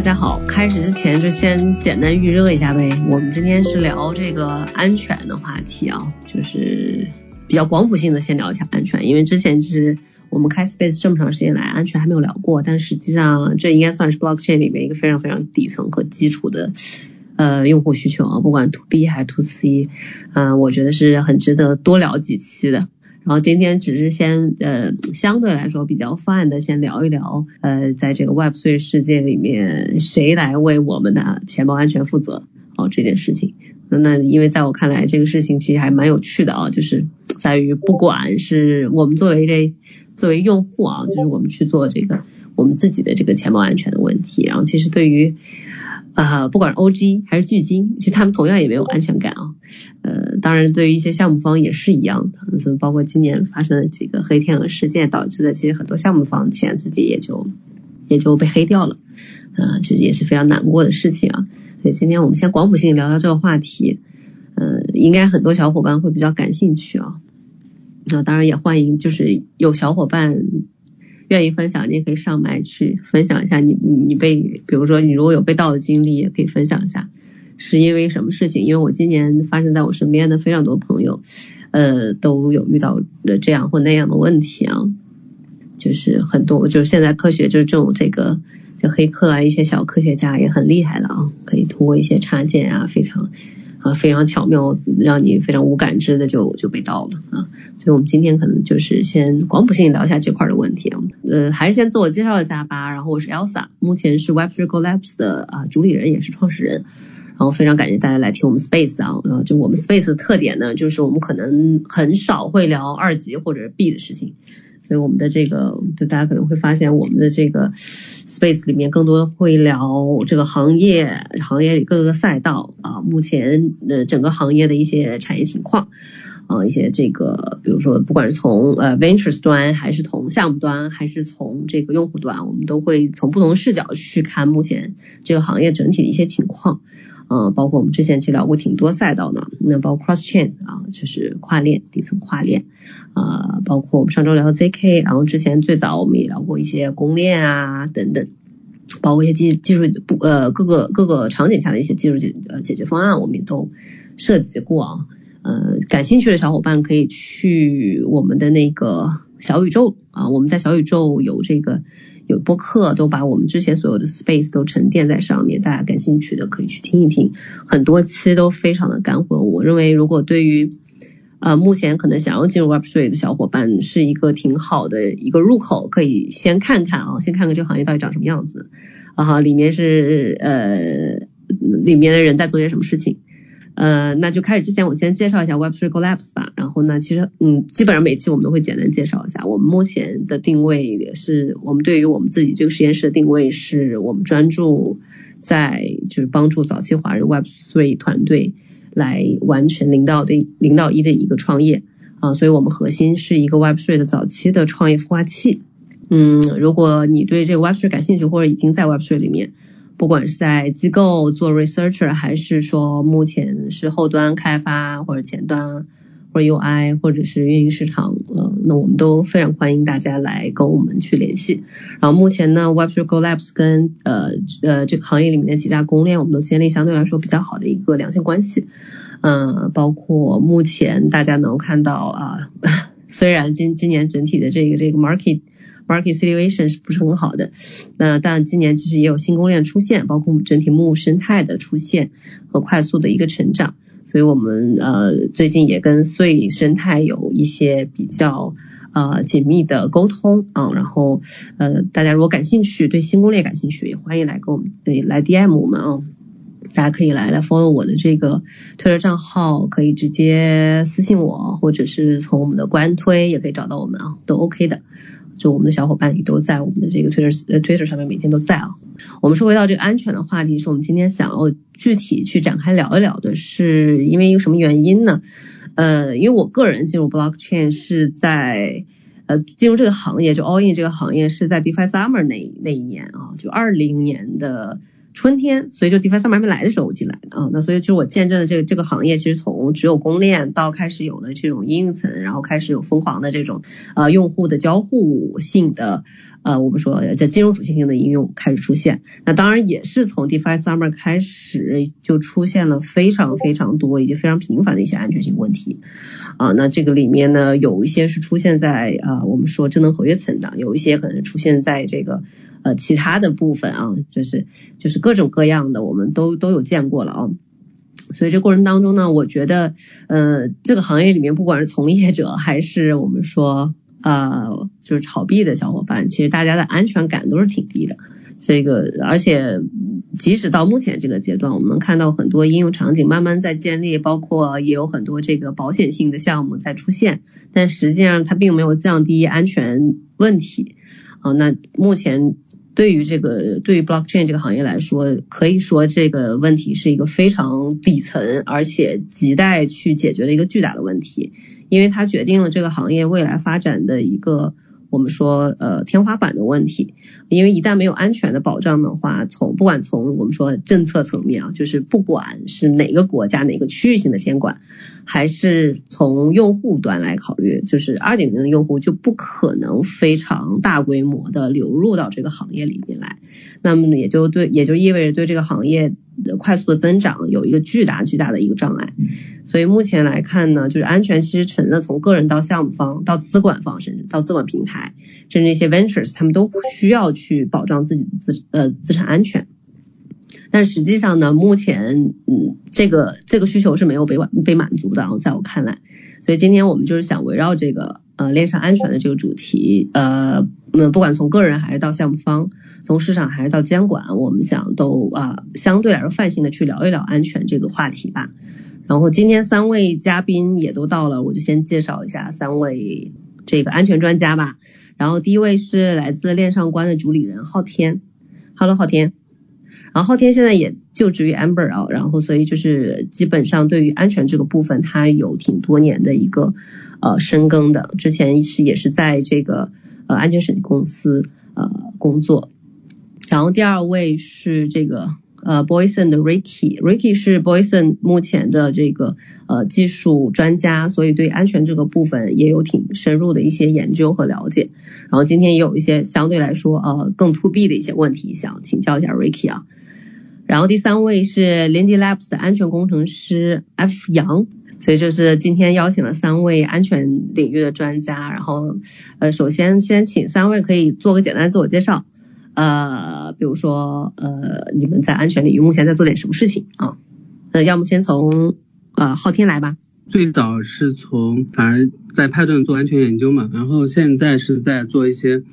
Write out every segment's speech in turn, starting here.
大家好，开始之前就先简单预热一下呗。我们今天是聊这个安全的话题啊，就是比较广谱性的先聊一下安全，因为之前是我们开 Space 这么长时间来，安全还没有聊过，但实际上这应该算是 Blockchain 里面一个非常非常底层和基础的呃用户需求啊，不管 To B 还是 To C，嗯，我觉得是很值得多聊几期的。然后今天只是先呃相对来说比较泛的先聊一聊呃在这个 Web3 世界里面谁来为我们的钱包安全负责哦这件事情。那因为在我看来这个事情其实还蛮有趣的啊，就是在于不管是我们作为这作为用户啊，就是我们去做这个我们自己的这个钱包安全的问题，然后其实对于啊不管是 OG 还是巨鲸，其实他们同样也没有安全感啊。呃，当然对于一些项目方也是一样的，所以包括今年发生的几个黑天鹅事件导致的，其实很多项目方钱自己也就也就被黑掉了，呃，就是也是非常难过的事情啊。所以今天我们先广谱性聊聊这个话题，呃，应该很多小伙伴会比较感兴趣啊。那当然也欢迎，就是有小伙伴愿意分享，你也可以上麦去分享一下你你被，比如说你如果有被盗的经历，也可以分享一下，是因为什么事情？因为我今年发生在我身边的非常多朋友，呃，都有遇到了这样或那样的问题啊，就是很多，就是现在科学就是这种这个。就黑客啊，一些小科学家也很厉害了啊，可以通过一些插件啊，非常啊非常巧妙，让你非常无感知的就就被盗了啊。所以我们今天可能就是先广谱性聊一下这块的问题啊。呃，还是先自我介绍一下吧。然后我是 Elsa，目前是 Web3 Labs 的啊主理人，也是创始人。然后非常感谢大家来听我们 Space 啊，就我们 Space 的特点呢，就是我们可能很少会聊二级或者是 B 的事情。所以我们的这个，就大家可能会发现，我们的这个 space 里面更多会聊这个行业，行业里各个赛道啊，目前呃整个行业的一些产业情况。啊，一些这个，比如说不管是从呃 ventures 端，还是从项目端，还是从这个用户端，我们都会从不同视角去看目前这个行业整体的一些情况。嗯，包括我们之前其实聊过挺多赛道的，那包括 cross chain 啊，就是跨链底层跨链啊，包括我们上周聊的 zk，然后之前最早我们也聊过一些公链啊等等，包括一些技技术不呃各个各个场景下的一些技术解呃解决方案，我们也都涉及过啊。呃，感兴趣的小伙伴可以去我们的那个小宇宙啊，我们在小宇宙有这个。有播客都把我们之前所有的 space 都沉淀在上面，大家感兴趣的可以去听一听，很多期都非常的干货。我认为如果对于呃目前可能想要进入 Web3 的小伙伴是一个挺好的一个入口，可以先看看啊，先看看这个行业到底长什么样子啊，里面是呃里面的人在做些什么事情。呃，那就开始之前，我先介绍一下 Web3 Labs 吧。然后呢，其实嗯，基本上每期我们都会简单介绍一下。我们目前的定位也是我们对于我们自己这个实验室的定位是我们专注在就是帮助早期华人 Web3 团队来完成零到的零到一的一个创业啊，所以我们核心是一个 Web3 的早期的创业孵化器。嗯，如果你对这个 Web3 感兴趣，或者已经在 Web3 里面。不管是在机构做 researcher，还是说目前是后端开发或者前端或者 UI 或者是运营市场，呃，那我们都非常欢迎大家来跟我们去联系。然后目前呢，Web3 Labs 跟呃呃这个行业里面的几大公链，我们都建立相对来说比较好的一个良性关系。嗯，包括目前大家能够看到啊，虽然今今年整体的这个这个 market。Market situation 是不是很好的？那但今年其实也有新公链出现，包括整体木生态的出现和快速的一个成长。所以我们呃最近也跟碎生态有一些比较呃紧密的沟通啊。然后呃大家如果感兴趣，对新公链感兴趣，也欢迎来跟我们来 DM 我们啊。大家可以来来 follow 我的这个推特账号，可以直接私信我，或者是从我们的官推也可以找到我们啊，都 OK 的。就我们的小伙伴也都在我们的这个 Twitter 呃推特上面每天都在啊。我们说回到这个安全的话题，是我们今天想要具体去展开聊一聊的，是因为一个什么原因呢？呃，因为我个人进入 Blockchain 是在呃进入这个行业就 All In 这个行业是在 DeFi Summer 那那一年啊，就二零年的春天，所以就 DeFi Summer 还没来的时候我进来的啊，那所以就是我见证的这个这个行业，其实从只有公链到开始有了这种应用层，然后开始有疯狂的这种呃用户的交互性的呃我们说叫金融属性性的应用开始出现。那当然也是从 DeFi Summer 开始就出现了非常非常多以及非常频繁的一些安全性问题啊。那这个里面呢，有一些是出现在啊我们说智能合约层的，有一些可能出现在这个。呃，其他的部分啊，就是就是各种各样的，我们都都有见过了啊。所以这过程当中呢，我觉得，呃，这个行业里面，不管是从业者还是我们说呃，就是炒币的小伙伴，其实大家的安全感都是挺低的。这个，而且即使到目前这个阶段，我们能看到很多应用场景慢慢在建立，包括也有很多这个保险性的项目在出现，但实际上它并没有降低安全问题啊。那目前。对于这个，对于 blockchain 这个行业来说，可以说这个问题是一个非常底层，而且亟待去解决的一个巨大的问题，因为它决定了这个行业未来发展的一个。我们说呃天花板的问题，因为一旦没有安全的保障的话，从不管从我们说政策层面啊，就是不管是哪个国家哪个区域性的监管，还是从用户端来考虑，就是二点零的用户就不可能非常大规模的流入到这个行业里面来，那么也就对，也就意味着对这个行业。快速的增长有一个巨大巨大的一个障碍，所以目前来看呢，就是安全其实成了从个人到项目方到资管方，甚至到资管平台，甚至一些 ventures，他们都需要去保障自己的资呃资产安全。但实际上呢，目前嗯这个这个需求是没有被完被满足的，在我看来，所以今天我们就是想围绕这个。呃，链上安全的这个主题，呃，那不管从个人还是到项目方，从市场还是到监管，我们想都啊相对来说泛性的去聊一聊安全这个话题吧。然后今天三位嘉宾也都到了，我就先介绍一下三位这个安全专家吧。然后第一位是来自链上观的主理人昊天，Hello，昊天。然后昊天现在也就职于 Amber 啊，然后所以就是基本上对于安全这个部分，他有挺多年的一个呃深耕的。之前是也是在这个呃安全审计公司呃工作。然后第二位是这个呃 Boyson 的 Ricky，Ricky 是 Boyson 目前的这个呃技术专家，所以对安全这个部分也有挺深入的一些研究和了解。然后今天也有一些相对来说呃更 to B 的一些问题想请教一下 Ricky 啊。然后第三位是 Lindy Labs 的安全工程师 F 杨，所以就是今天邀请了三位安全领域的专家。然后呃，首先先请三位可以做个简单自我介绍，呃，比如说呃，你们在安全领域目前在做点什么事情啊？呃，要么先从呃昊天来吧。最早是从反正在派顿做安全研究嘛，然后现在是在做一些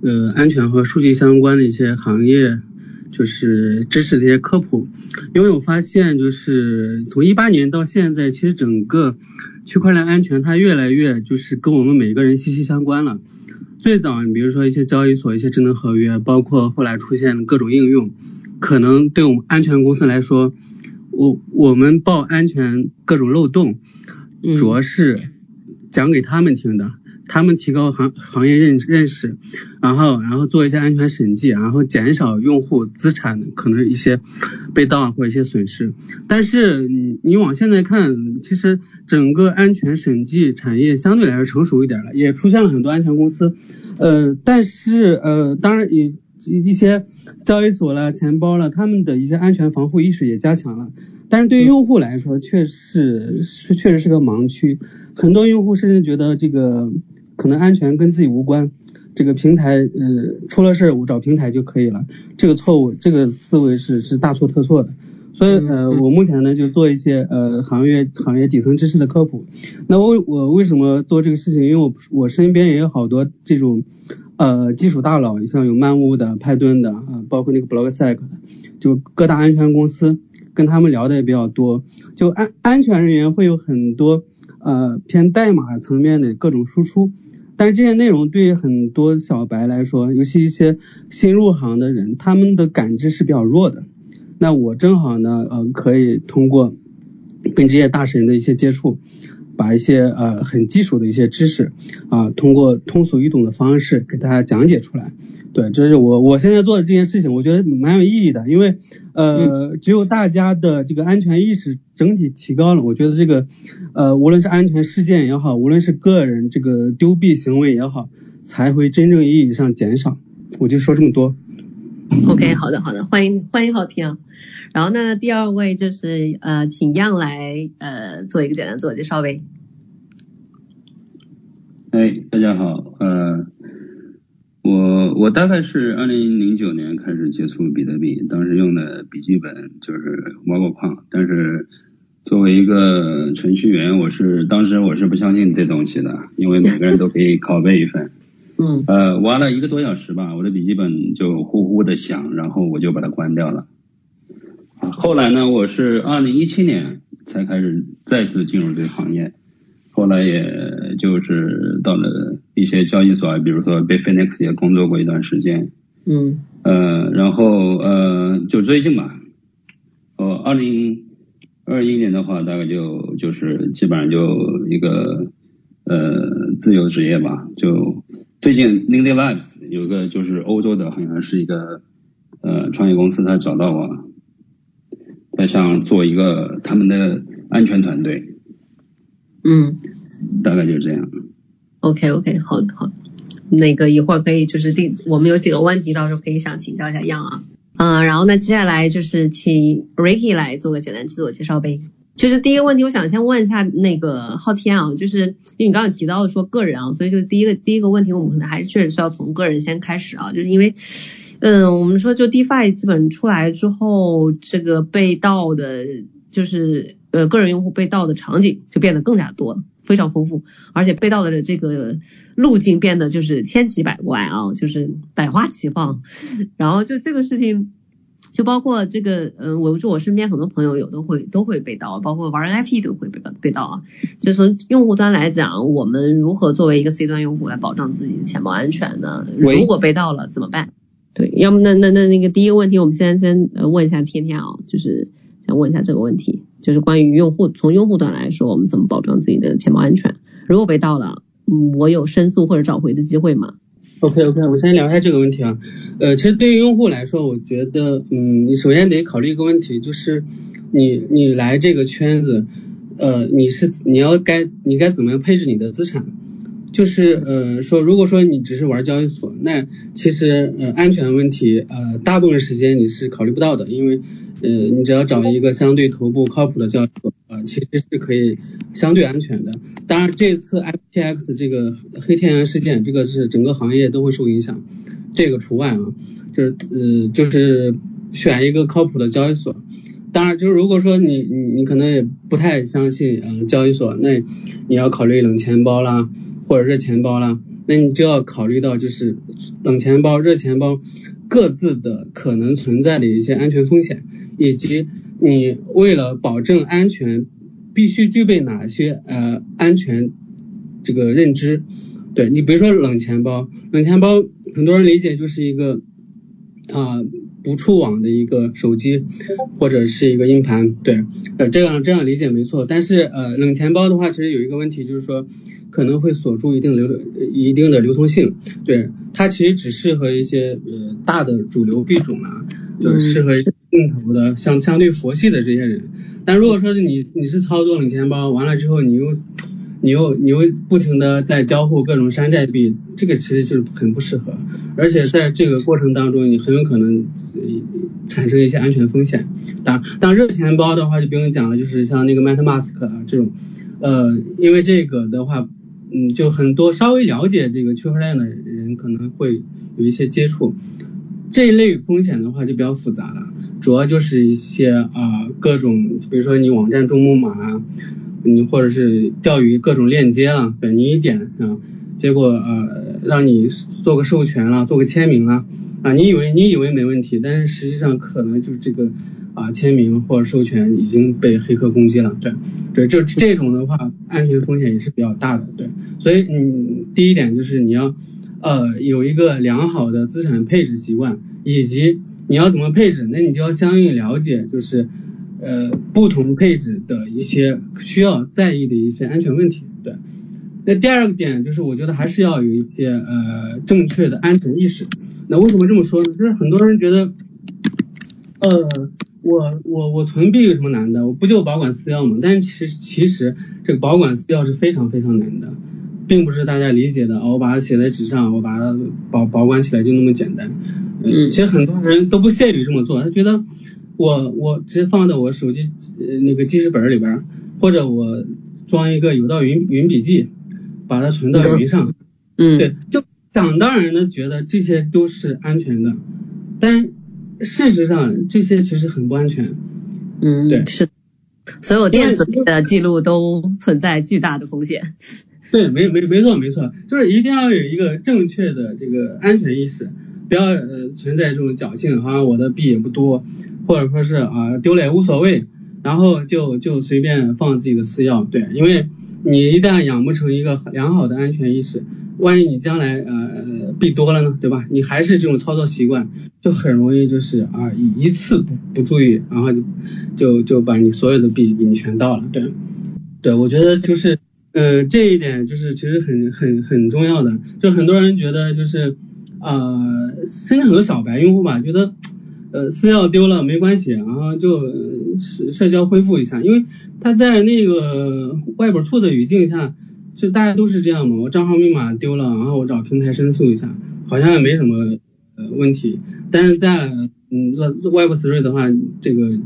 呃安全和数据相关的一些行业。就是知识的一些科普，因为我发现就是从一八年到现在，其实整个区块链安全它越来越就是跟我们每个人息息相关了。最早你比如说一些交易所、一些智能合约，包括后来出现各种应用，可能对我们安全公司来说，我我们报安全各种漏洞，主要是讲给他们听的。他们提高行行业认认识，然后然后做一些安全审计，然后减少用户资产可能一些被盗或者一些损失。但是你你往现在看，其实整个安全审计产业相对来说成熟一点了，也出现了很多安全公司。呃，但是呃，当然也一些交易所了、钱包了，他们的一些安全防护意识也加强了。但是对于用户来说，确实是确实是个盲区。很多用户甚至觉得这个。可能安全跟自己无关，这个平台呃出了事儿我找平台就可以了，这个错误这个思维是是大错特错的，所以呃我目前呢就做一些呃行业行业底层知识的科普。那我我为什么做这个事情？因为我我身边也有好多这种呃技术大佬，像有漫屋的、派顿的啊，包括那个 BlockSec 的，就各大安全公司跟他们聊的也比较多，就安安全人员会有很多呃偏代码层面的各种输出。但是这些内容对于很多小白来说，尤其一些新入行的人，他们的感知是比较弱的。那我正好呢，呃，可以通过跟这些大神的一些接触，把一些呃很基础的一些知识啊，通过通俗易懂的方式给大家讲解出来。对，这是我我现在做的这件事情，我觉得蛮有意义的，因为呃，只有大家的这个安全意识整体提高了，我觉得这个呃，无论是安全事件也好，无论是个人这个丢币行为也好，才会真正意义上减少。我就说这么多。OK，好的好的，欢迎欢迎好听啊。然后那第二位就是呃，请样来呃做一个简单自我介绍呗。哎，大家好，呃。我我大概是二零零九年开始接触比特币，当时用的笔记本就是挖过矿，但是作为一个程序员，我是当时我是不相信这东西的，因为每个人都可以拷贝一份。嗯。呃，挖了一个多小时吧，我的笔记本就呼呼的响，然后我就把它关掉了。后来呢，我是二零一七年才开始再次进入这个行业。后来也就是到了一些交易所，比如说 Bitfinex 也工作过一段时间，嗯，呃，然后呃，就最近吧，呃，二零二一年的话，大概就就是基本上就一个呃自由职业吧，就最近 Lindy Labs 有一个就是欧洲的，好像是一个呃创业公司，他找到我，他想做一个他们的安全团队。嗯，大概就是这样。OK OK，好好，那个一会儿可以就是第我们有几个问题，到时候可以想请教一下样啊。嗯，然后那，接下来就是请 Ricky 来做个简单自我介绍呗。就是第一个问题，我想先问一下那个昊天啊，就是因为你刚刚提到说个人啊，所以就第一个第一个问题，我们可能还是确实是要从个人先开始啊，就是因为嗯，我们说就 DeFi 基本出来之后，这个被盗的，就是。呃，个人用户被盗的场景就变得更加多了，非常丰富，而且被盗的这个路径变得就是千奇百怪啊，就是百花齐放。然后就这个事情，就包括这个，嗯，我说我身边很多朋友有都会都会被盗，包括玩 NFT 都会被被盗啊。就从用户端来讲，我们如何作为一个 C 端用户来保障自己的钱包安全呢？如果被盗了怎么办？对，要么那那那那个第一个问题，我们先先问一下天天啊，就是想问一下这个问题。就是关于用户，从用户端来说，我们怎么保障自己的钱包安全？如果被盗了，嗯，我有申诉或者找回的机会吗？OK OK，我先聊一下这个问题啊。呃，其实对于用户来说，我觉得，嗯，你首先得考虑一个问题，就是你你来这个圈子，呃，你是你要该你该怎么样配置你的资产？就是呃说，如果说你只是玩交易所，那其实呃安全问题呃大部分时间你是考虑不到的，因为呃你只要找一个相对头部靠谱的交易所啊，其实是可以相对安全的。当然这次 FTX 这个黑天鹅事件，这个是整个行业都会受影响，这个除外啊，就是呃就是选一个靠谱的交易所。当然就是如果说你你你可能也不太相信呃交易所，那你要考虑冷钱包啦。或者热钱包啦，那你就要考虑到就是冷钱包、热钱包各自的可能存在的一些安全风险，以及你为了保证安全，必须具备哪些呃安全这个认知。对你比如说冷钱包，冷钱包很多人理解就是一个啊不触网的一个手机或者是一个硬盘，对，呃这样这样理解没错。但是呃冷钱包的话，其实有一个问题就是说。可能会锁住一定流一定的流通性，对它其实只适合一些呃大的主流币种啊，就适合定投的相相对佛系的这些人。但如果说是你你是操作冷钱包，完了之后你又你又你又不停的在交互各种山寨币，这个其实就是很不适合，而且在这个过程当中，你很有可能产生一些安全风险。当当热钱包的话就不用讲了，就是像那个 MetaMask 啊这种，呃，因为这个的话。嗯，就很多稍微了解这个区块链的人可能会有一些接触，这一类风险的话就比较复杂了，主要就是一些啊各种，比如说你网站中木马啊，你或者是钓鱼各种链接了，对你一点啊，结果呃让你做个授权了，做个签名了。啊，你以为你以为没问题，但是实际上可能就是这个啊签名或者授权已经被黑客攻击了，对，对，就这种的话，安全风险也是比较大的，对，所以你第一点就是你要呃有一个良好的资产配置习惯，以及你要怎么配置，那你就要相应了解就是呃不同配置的一些需要在意的一些安全问题。对，那第二个点就是我觉得还是要有一些呃正确的安全意识。那为什么这么说呢？就是很多人觉得，呃，我我我存币有什么难的？我不就保管私钥吗？但其实其实这个保管私钥是非常非常难的。并不是大家理解的，我把它写在纸上，我把它保保管起来就那么简单。嗯，其实很多人都不屑于这么做，他觉得我我直接放到我手机呃那个记事本里边，或者我装一个有道云云笔记，把它存到云上。嗯，对，就想当然的觉得这些都是安全的，但事实上这些其实很不安全。嗯，对，是，所有电子的记录都存在巨大的风险。对，没没没错没错，就是一定要有一个正确的这个安全意识，不要呃存在这种侥幸，好像我的币也不多，或者说是啊丢了也无所谓，然后就就随便放自己的私钥，对，因为你一旦养不成一个良好的安全意识，万一你将来呃币多了呢，对吧？你还是这种操作习惯，就很容易就是啊一次不不注意，然后就就就把你所有的币给你全盗了，对，对我觉得就是。呃，这一点就是其实很很很重要的，就很多人觉得就是呃，甚至很多小白用户吧，觉得呃私钥丢了没关系，然后就社社交恢复一下，因为他在那个 Web Two 的语境下，就大家都是这样嘛，我账号密码丢了，然后我找平台申诉一下，好像也没什么呃问题，但是在嗯 Web Three 的话，这个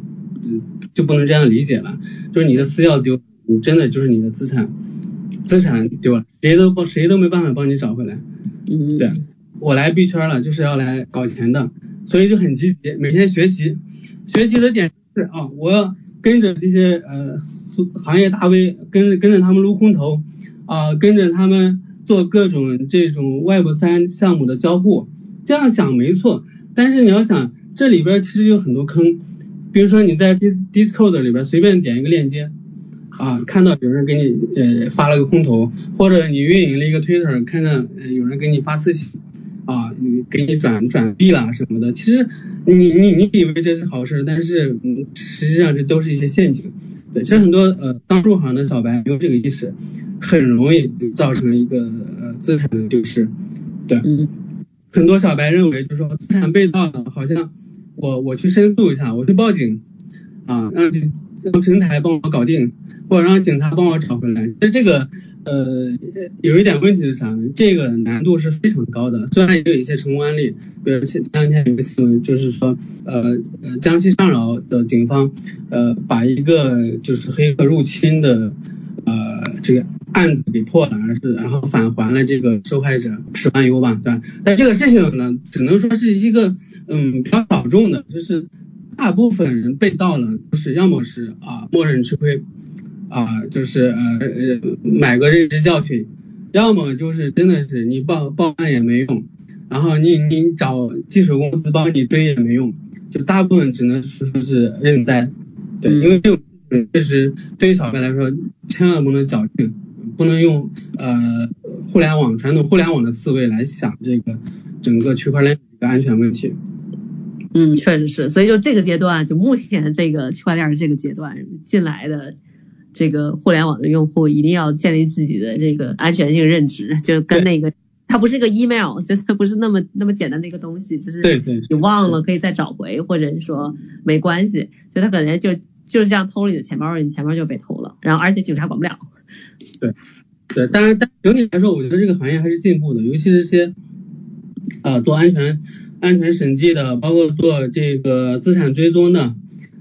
就不能这样理解了，就是你的私钥丢，你真的就是你的资产。资产丢了，谁都帮谁都没办法帮你找回来。嗯，对，我来币圈了，就是要来搞钱的，所以就很积极，每天学习。学习的点是啊，我要跟着这些呃行业大 V，跟跟着他们撸空投啊，跟着他们做各种这种 Web 三项目的交互。这样想没错，但是你要想这里边其实有很多坑，比如说你在 Discord 里边随便点一个链接。啊，看到有人给你呃发了个空投，或者你运营了一个 Twitter，看到有人给你发私信，啊，你给你转转币啦什么的，其实你你你以为这是好事，但是嗯，实际上这都是一些陷阱。对，其实很多呃刚入行的小白没有这个意识，很容易造成一个呃资产的丢失。对，很多小白认为就是说资产被盗了，好像我我去申诉一下，我去报警，啊，让让平台帮我搞定。或者让警察帮我找回来，其实这个呃有一点问题是啥呢？这个难度是非常高的。虽然也有一些成功案例，比如前前两天有个新闻，就是说呃呃江西上饶的警方呃把一个就是黑客入侵的呃这个案子给破了，而是然后返还了这个受害者十万优吧，对吧？但这个事情呢，只能说是一个嗯比较小众的，就是大部分人被盗了，就是要么是啊默认吃亏。啊，就是呃呃买个认知教训，要么就是真的是你报报案也没用，然后你你找技术公司帮你追也没用，就大部分只能说是认栽，对，因为这种确实对于小白来说，千万不能侥幸，不能用呃互联网传统互联网的思维来想这个整个区块链一个安全问题。嗯，确实是，所以就这个阶段，就目前这个区块链这个阶段进来的。这个互联网的用户一定要建立自己的这个安全性认知，就跟那个它不是个 email，就它不是那么那么简单的一个东西，就是你忘了可以再找回，或者说没关系，就它可能就就像偷了你的钱包，你钱包就被偷了，然后而且警察管不了。对对，当然但整体来说，我觉得这个行业还是进步的，尤其是些呃做安全安全审计的，包括做这个资产追踪的。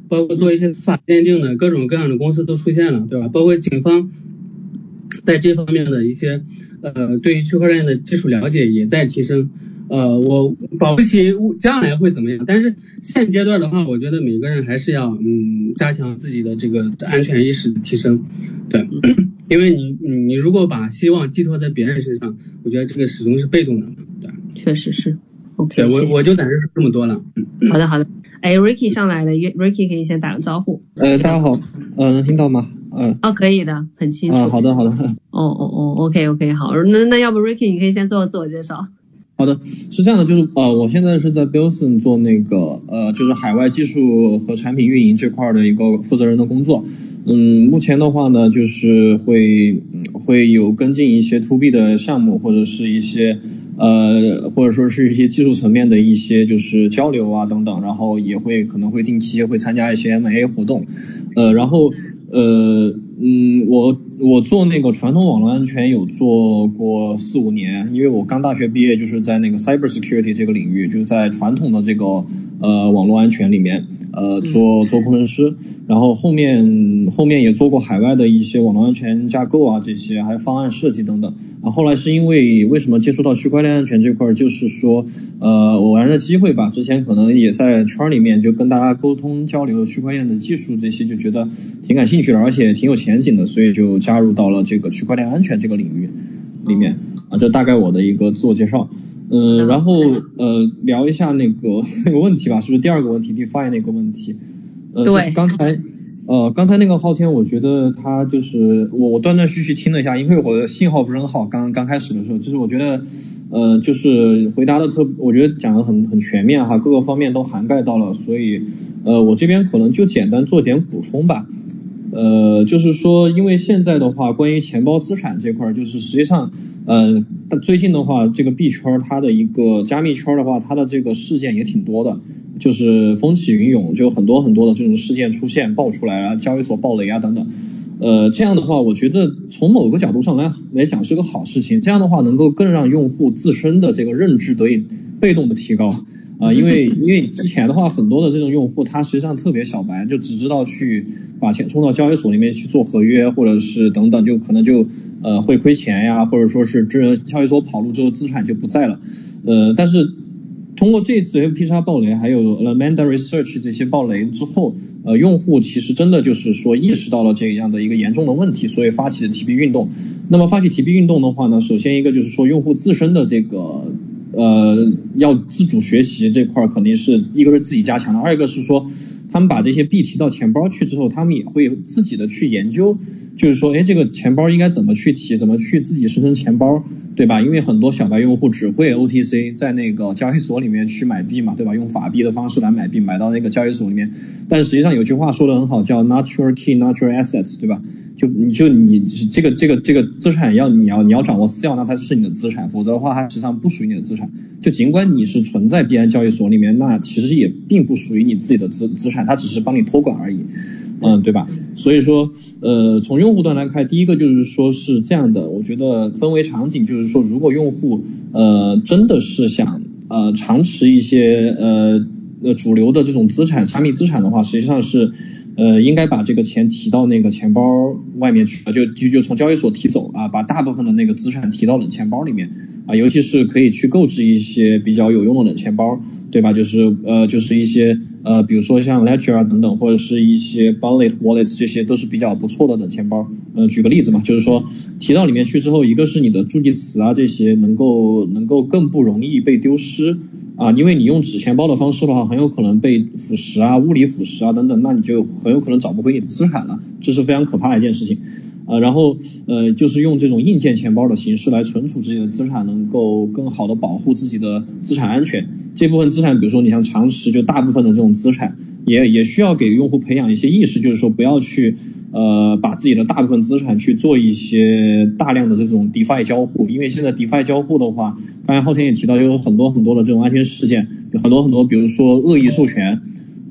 包括做一些司法鉴定的各种各样的公司都出现了，对吧？包括警方在这方面的一些呃，对于区块链的技术了解也在提升。呃，我保不齐将来会怎么样，但是现阶段的话，我觉得每个人还是要嗯加强自己的这个安全意识的提升。对，因为你你如果把希望寄托在别人身上，我觉得这个始终是被动的。对，确实是。OK，我我就暂时说这么多了。好的好的。哎，Ricky 上来了，Ricky 可以先打个招呼。呃，大家好，呃，能听到吗？嗯。哦，可以的，很清楚。啊，好的好的。哦哦哦，OK OK，好，那那要不 Ricky 你可以先做个自我介绍。好的，是这样的，就是呃，我现在是在 Bilson 做那个呃，就是海外技术和产品运营这块的一个负责人的工作。嗯，目前的话呢，就是会会有跟进一些 To B 的项目，或者是一些呃，或者说是一些技术层面的一些就是交流啊等等，然后也会可能会定期会参加一些 M&A 活动，呃，然后呃。嗯，我我做那个传统网络安全有做过四五年，因为我刚大学毕业就是在那个 cyber security 这个领域，就是在传统的这个呃网络安全里面呃做做工程师，然后后面后面也做过海外的一些网络安全架构啊这些，还有方案设计等等。啊，后来是因为为什么接触到区块链安全这块，就是说呃偶然的机会吧，之前可能也在圈里面就跟大家沟通交流区块链的技术这些，就觉得挺感兴趣的，而且挺有。前景的，所以就加入到了这个区块链安全这个领域里面啊，这大概我的一个自我介绍。嗯，然后呃聊一下那个 那个问题吧，是不是第二个问题，DeFi 那个问题？呃，就是刚才呃刚才那个昊天，我觉得他就是我我断断续续听了一下，因为我的信号不是很好，刚刚开始的时候，就是我觉得呃就是回答的特，我觉得讲的很很全面哈，各个方面都涵盖到了，所以呃我这边可能就简单做点补充吧。呃，就是说，因为现在的话，关于钱包资产这块，就是实际上，呃，最近的话，这个币圈它的一个加密圈的话，它的这个事件也挺多的，就是风起云涌，就很多很多的这种事件出现爆出来啊，交易所暴雷啊等等。呃，这样的话，我觉得从某个角度上来来讲是个好事情，这样的话能够更让用户自身的这个认知得以被动的提高。啊，因为因为之前的话，很多的这种用户他实际上特别小白，就只知道去把钱充到交易所里面去做合约，或者是等等，就可能就呃会亏钱呀，或者说是这交易所跑路之后资产就不在了。呃，但是通过这次 FP 叉暴雷，还有 Amanda Research 这些暴雷之后，呃，用户其实真的就是说意识到了这样的一个严重的问题，所以发起了提币运动。那么发起提币运动的话呢，首先一个就是说用户自身的这个。呃，要自主学习这块儿肯定是一个是自己加强的，二一个是说他们把这些币提到钱包去之后，他们也会自己的去研究，就是说，哎，这个钱包应该怎么去提，怎么去自己生成钱包，对吧？因为很多小白用户只会 OTC，在那个交易所里面去买币嘛，对吧？用法币的方式来买币，买到那个交易所里面，但实际上有句话说的很好，叫 Natural Key, Natural Assets，对吧？就你就你这个这个这个资产要你要你要掌握私钥，那它是你的资产，否则的话它实际上不属于你的资产。就尽管你是存在币安交易所里面，那其实也并不属于你自己的资资产，它只是帮你托管而已，嗯，对吧？所以说，呃，从用户端来看，第一个就是说是这样的，我觉得分为场景，就是说如果用户呃真的是想呃长持一些呃呃主流的这种资产加密资产的话，实际上是。呃，应该把这个钱提到那个钱包外面去，就就就从交易所提走啊，把大部分的那个资产提到冷钱包里面啊，尤其是可以去购置一些比较有用的冷钱包，对吧？就是呃，就是一些呃，比如说像 Ledger 啊等等，或者是一些 Bullet Wallet 这些都是比较不错的冷钱包。呃，举个例子嘛，就是说提到里面去之后，一个是你的助记词啊这些能够能够更不容易被丢失。啊，因为你用纸钱包的方式的话，很有可能被腐蚀啊、物理腐蚀啊等等，那你就很有可能找不回你的资产了，这是非常可怕的一件事情。呃，然后呃，就是用这种硬件钱包的形式来存储自己的资产，能够更好的保护自己的资产安全。这部分资产，比如说你像常识，就大部分的这种资产，也也需要给用户培养一些意识，就是说不要去呃把自己的大部分资产去做一些大量的这种 DeFi 交互，因为现在 DeFi 交互的话，刚才昊天也提到，有很多很多的这种安全事件，有很多很多，比如说恶意授权。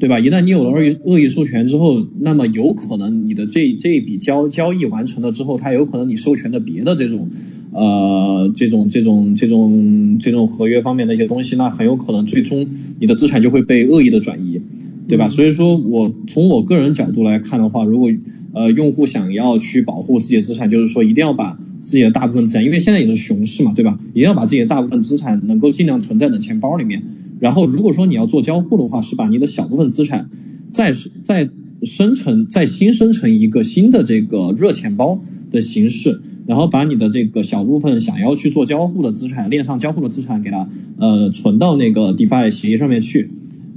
对吧？一旦你有了恶意恶意授权之后，那么有可能你的这这一笔交交易完成了之后，它有可能你授权的别的这种呃这种这种这种这种合约方面的一些东西，那很有可能最终你的资产就会被恶意的转移，对吧？所以说我从我个人角度来看的话，如果呃用户想要去保护自己的资产，就是说一定要把自己的大部分资产，因为现在也是熊市嘛，对吧？一定要把自己的大部分资产能够尽量存在的钱包里面。然后，如果说你要做交互的话，是把你的小部分资产再再生成、再新生成一个新的这个热钱包的形式，然后把你的这个小部分想要去做交互的资产、链上交互的资产给它呃存到那个 DeFi 协议上面去。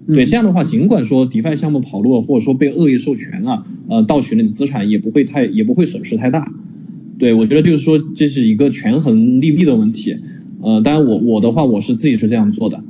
对，这样的话，尽管说 DeFi 项目跑路了，或者说被恶意授权了，呃，盗取了你资产，也不会太也不会损失太大。对我觉得就是说这是一个权衡利弊的问题。呃，当然我我的话我是自己是这样做的。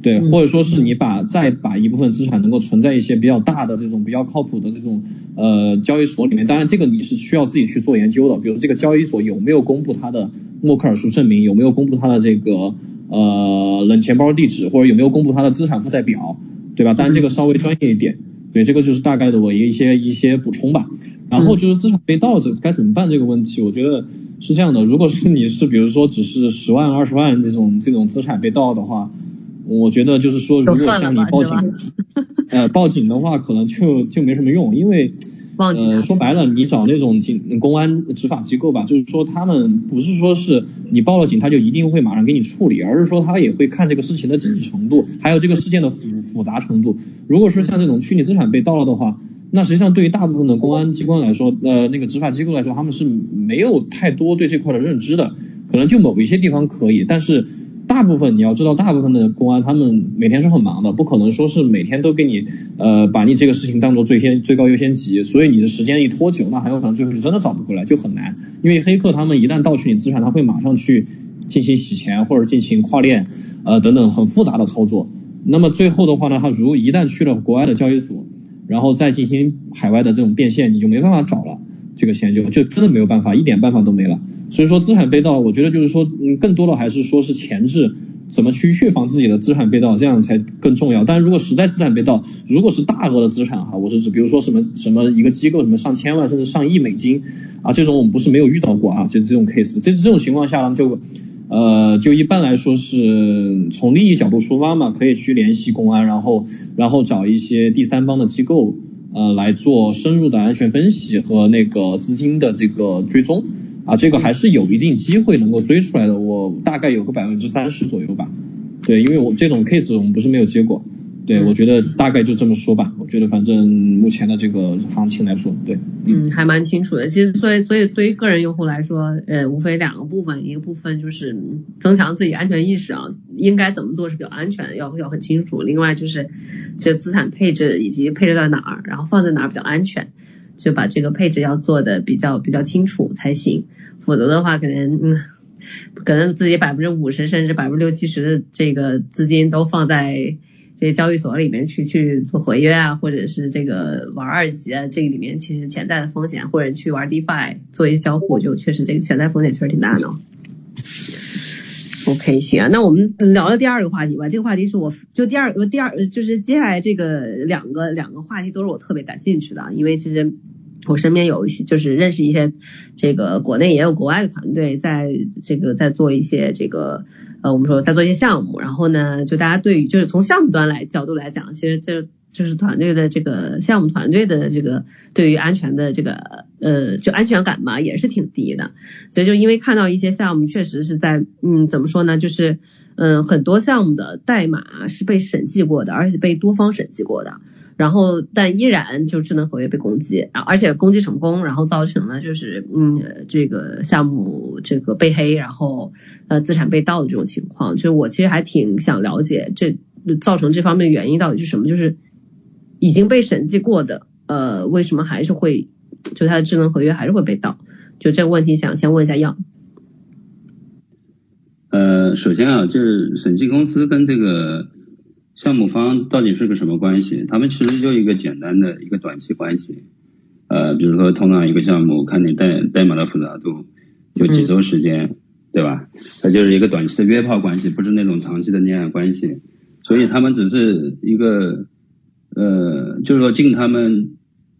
对，或者说是你把再把一部分资产能够存在一些比较大的这种比较靠谱的这种呃交易所里面，当然这个你是需要自己去做研究的，比如这个交易所有没有公布它的默克尔数证明，有没有公布它的这个呃冷钱包地址，或者有没有公布它的资产负债表，对吧？当然这个稍微专业一点，对，这个就是大概的我一些一些补充吧。然后就是资产被盗这该怎么办这个问题，我觉得是这样的，如果是你是比如说只是十万二十万这种这种资产被盗的话。我觉得就是说，如果像你报警，呃，报警的话可能就就没什么用，因为，呃，说白了，你找那种警公安执法机构吧，就是说他们不是说是你报了警他就一定会马上给你处理，而是说他也会看这个事情的紧急程度，还有这个事件的复复杂程度。如果说像这种虚拟资产被盗了的话，那实际上对于大部分的公安机关来说，呃，那个执法机构来说，他们是没有太多对这块的认知的，可能就某一些地方可以，但是。大部分你要知道，大部分的公安他们每天是很忙的，不可能说是每天都给你呃把你这个事情当做最先最高优先级，所以你的时间一拖久，那很有可能最后就真的找不回来，就很难。因为黑客他们一旦盗取你资产，他会马上去进行洗钱或者进行跨链呃等等很复杂的操作。那么最后的话呢，他如一旦去了国外的交易所，然后再进行海外的这种变现，你就没办法找了，这个钱就就真的没有办法，一点办法都没了。所以说资产被盗，我觉得就是说，嗯，更多的还是说是前置，怎么去预防自己的资产被盗，这样才更重要。但如果实在资产被盗，如果是大额的资产哈，我是指比如说什么什么一个机构什么上千万甚至上亿美金啊，这种我们不是没有遇到过啊，就这种 case，这这种情况下呢，就呃就一般来说是从利益角度出发嘛，可以去联系公安，然后然后找一些第三方的机构呃来做深入的安全分析和那个资金的这个追踪。啊，这个还是有一定机会能够追出来的，我大概有个百分之三十左右吧。对，因为我这种 case 我们不是没有接过。对，我觉得大概就这么说吧。我觉得反正目前的这个行情来说，对，嗯，还蛮清楚的。其实，所以，所以对于个人用户来说，呃，无非两个部分，一个部分就是增强自己安全意识啊，应该怎么做是比较安全，要要很清楚。另外就是这资产配置以及配置在哪儿，然后放在哪儿比较安全。就把这个配置要做的比较比较清楚才行，否则的话可能嗯，可能自己百分之五十甚至百分之六七十的这个资金都放在这些交易所里面去去做合约啊，或者是这个玩二级啊，这个里面其实潜在的风险，或者去玩 DeFi 做一些交互，就确实这个潜在风险确实挺大的。OK，行啊，那我们聊了第二个话题吧。这个话题是我就第二个第二就是接下来这个两个两个话题都是我特别感兴趣的，因为其实我身边有一些就是认识一些这个国内也有国外的团队在这个在做一些这个呃我们说在做一些项目，然后呢就大家对于就是从项目端来角度来讲，其实这。就是团队的这个项目团队的这个对于安全的这个呃就安全感嘛也是挺低的，所以就因为看到一些项目确实是在嗯怎么说呢就是嗯很多项目的代码是被审计过的，而且被多方审计过的，然后但依然就智能合约被攻击，然后而且攻击成功，然后造成了就是嗯这个项目这个被黑，然后呃资产被盗的这种情况，就我其实还挺想了解这造成这方面原因到底是什么，就是。已经被审计过的，呃，为什么还是会，就它的智能合约还是会被盗？就这个问题，想先问一下药。呃，首先啊，就是审计公司跟这个项目方到底是个什么关系？他们其实就一个简单的一个短期关系。呃，比如说通常一个项目，看你代代码的复杂度，就几周时间，对吧？它就是一个短期的约炮关系，不是那种长期的恋爱关系。所以他们只是一个。呃，就是说尽他们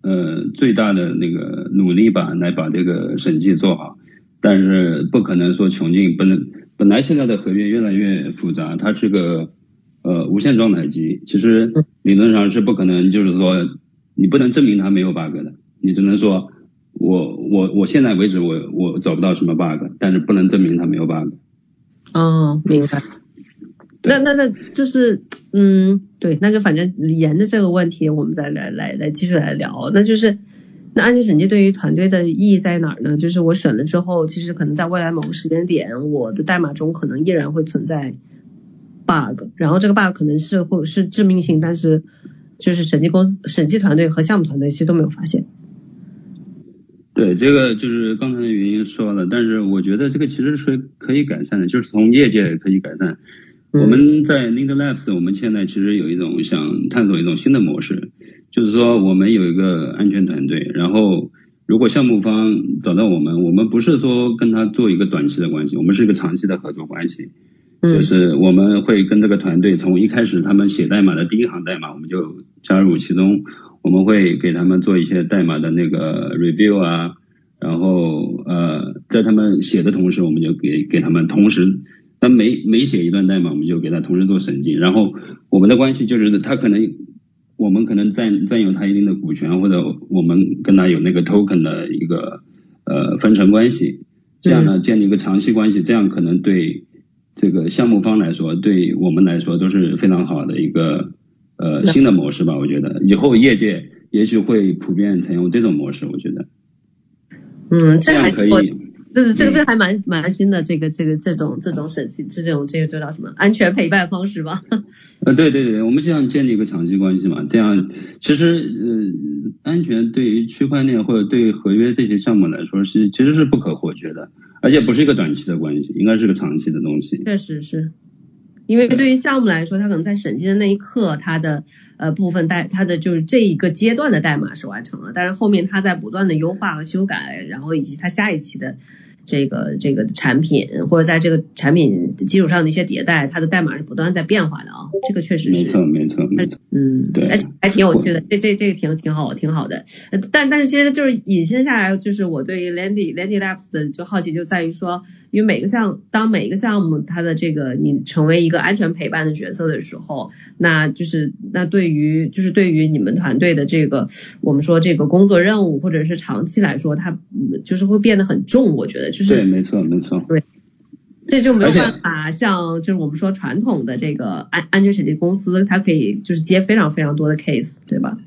呃最大的那个努力吧，来把这个审计做好，但是不可能说穷尽。本本来现在的合约越来越复杂，它是个呃无限状态机，其实理论上是不可能，就是说你不能证明它没有 bug 的，你只能说我我我现在为止我我找不到什么 bug，但是不能证明它没有 bug。哦，明白。那那那就是，嗯，对，那就反正沿着这个问题，我们再来来来继续来聊。那就是，那安全审计对于团队的意义在哪儿呢？就是我审了之后，其实可能在未来某个时间点，我的代码中可能依然会存在 bug，然后这个 bug 可能是会是致命性，但是就是审计公司、审计团队和项目团队其实都没有发现。对，这个就是刚才的原因说了，但是我觉得这个其实是可以改善的，就是从业界可以改善。我们在 Lind Labs，我们现在其实有一种想探索一种新的模式，就是说我们有一个安全团队，然后如果项目方找到我们，我们不是说跟他做一个短期的关系，我们是一个长期的合作关系。就是我们会跟这个团队从一开始他们写代码的第一行代码，我们就加入其中，我们会给他们做一些代码的那个 review 啊，然后呃在他们写的同时，我们就给给他们同时，他每每写一段代码，我们就给他同时做审计，然后我们的关系就是他可能我们可能占占有他一定的股权，或者我们跟他有那个 token 的一个呃分成关系，这样呢建立一个长期关系，这样可能对。这个项目方来说，对我们来说都是非常好的一个呃新的模式吧。我觉得以后业界也许会普遍采用这种模式。我觉得，嗯，这还可以，这这这还蛮蛮新的。这个这个这种这种审计是这种这个叫什么安全陪伴方式吧？呃，对对对，我们这样建立一个长期关系嘛。这样其实呃，安全对于区块链或者对合约这些项目来说是其实是不可或缺的。而且不是一个短期的关系，应该是个长期的东西。确实是，因为对于项目来说，它可能在审计的那一刻，它的呃部分代，它的就是这一个阶段的代码是完成了，但是后面它在不断的优化和修改，然后以及它下一期的。这个这个产品或者在这个产品基础上的一些迭代，它的代码是不断在变化的啊，这个确实是没错没错没错，嗯对，还还挺有趣的，这这这个挺挺好挺好的，但但是其实就是引申下来，就是我对 Landy Landy Labs 的就好奇就在于说，因为每个项当每一个项目它的这个你成为一个安全陪伴的角色的时候，那就是那对于就是对于你们团队的这个我们说这个工作任务或者是长期来说，它就是会变得很重，我觉得。对，没错，没错。对，这就没有办法像就是我们说传统的这个安安全审计公司，它可以就是接非常非常多的 case，对吧？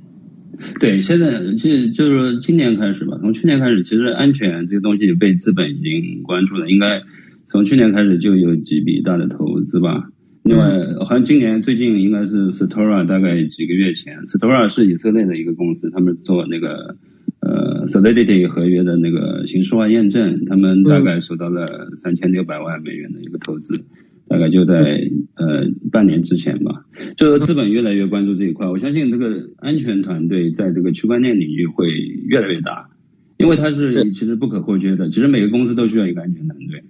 对，现在就就是今年开始吧，从去年开始，其实安全这个东西被资本已经关注了，应该从去年开始就有几笔大的投资吧。另外，好像今年最近应该是 Stora，大概几个月前，Stora 是以色列的一个公司，他们做那个。呃，Solidity 合约的那个形式化验证，他们大概收到了三千六百万美元的一个投资，大概就在呃半年之前吧。就是资本越来越关注这一块，我相信这个安全团队在这个区块链领域会越来越大，因为它是其实不可或缺的。其实每个公司都需要一个安全团队。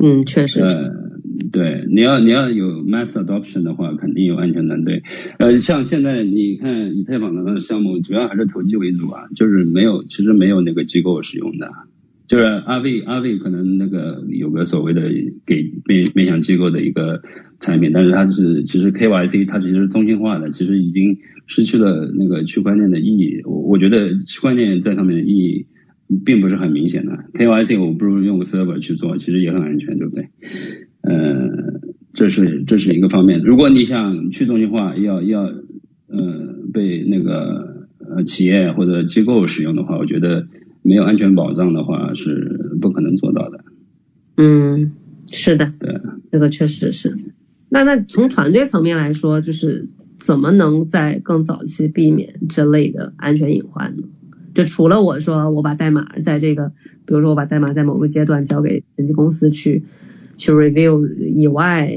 嗯，确实。对，你要你要有 mass adoption 的话，肯定有安全团队。呃，像现在你看以太坊的那个项目，主要还是投机为主啊，就是没有，其实没有那个机构使用的。就是阿 V 阿 V 可能那个有个所谓的给面面向机构的一个产品，但是它是其实 KYC 它其实是中心化的，其实已经失去了那个区块链的意义。我我觉得区块链在上面的意义。并不是很明显的，KYC 我不如用个 server 去做，其实也很安全，对不对？呃，这是这是一个方面。如果你想去中心化，要要呃被那个呃企业或者机构使用的话，我觉得没有安全保障的话是不可能做到的。嗯，是的，对，这个确实是。那那从团队层面来说，就是怎么能在更早期避免这类的安全隐患呢？就除了我说我把代码在这个，比如说我把代码在某个阶段交给审计公司去去 review 以外，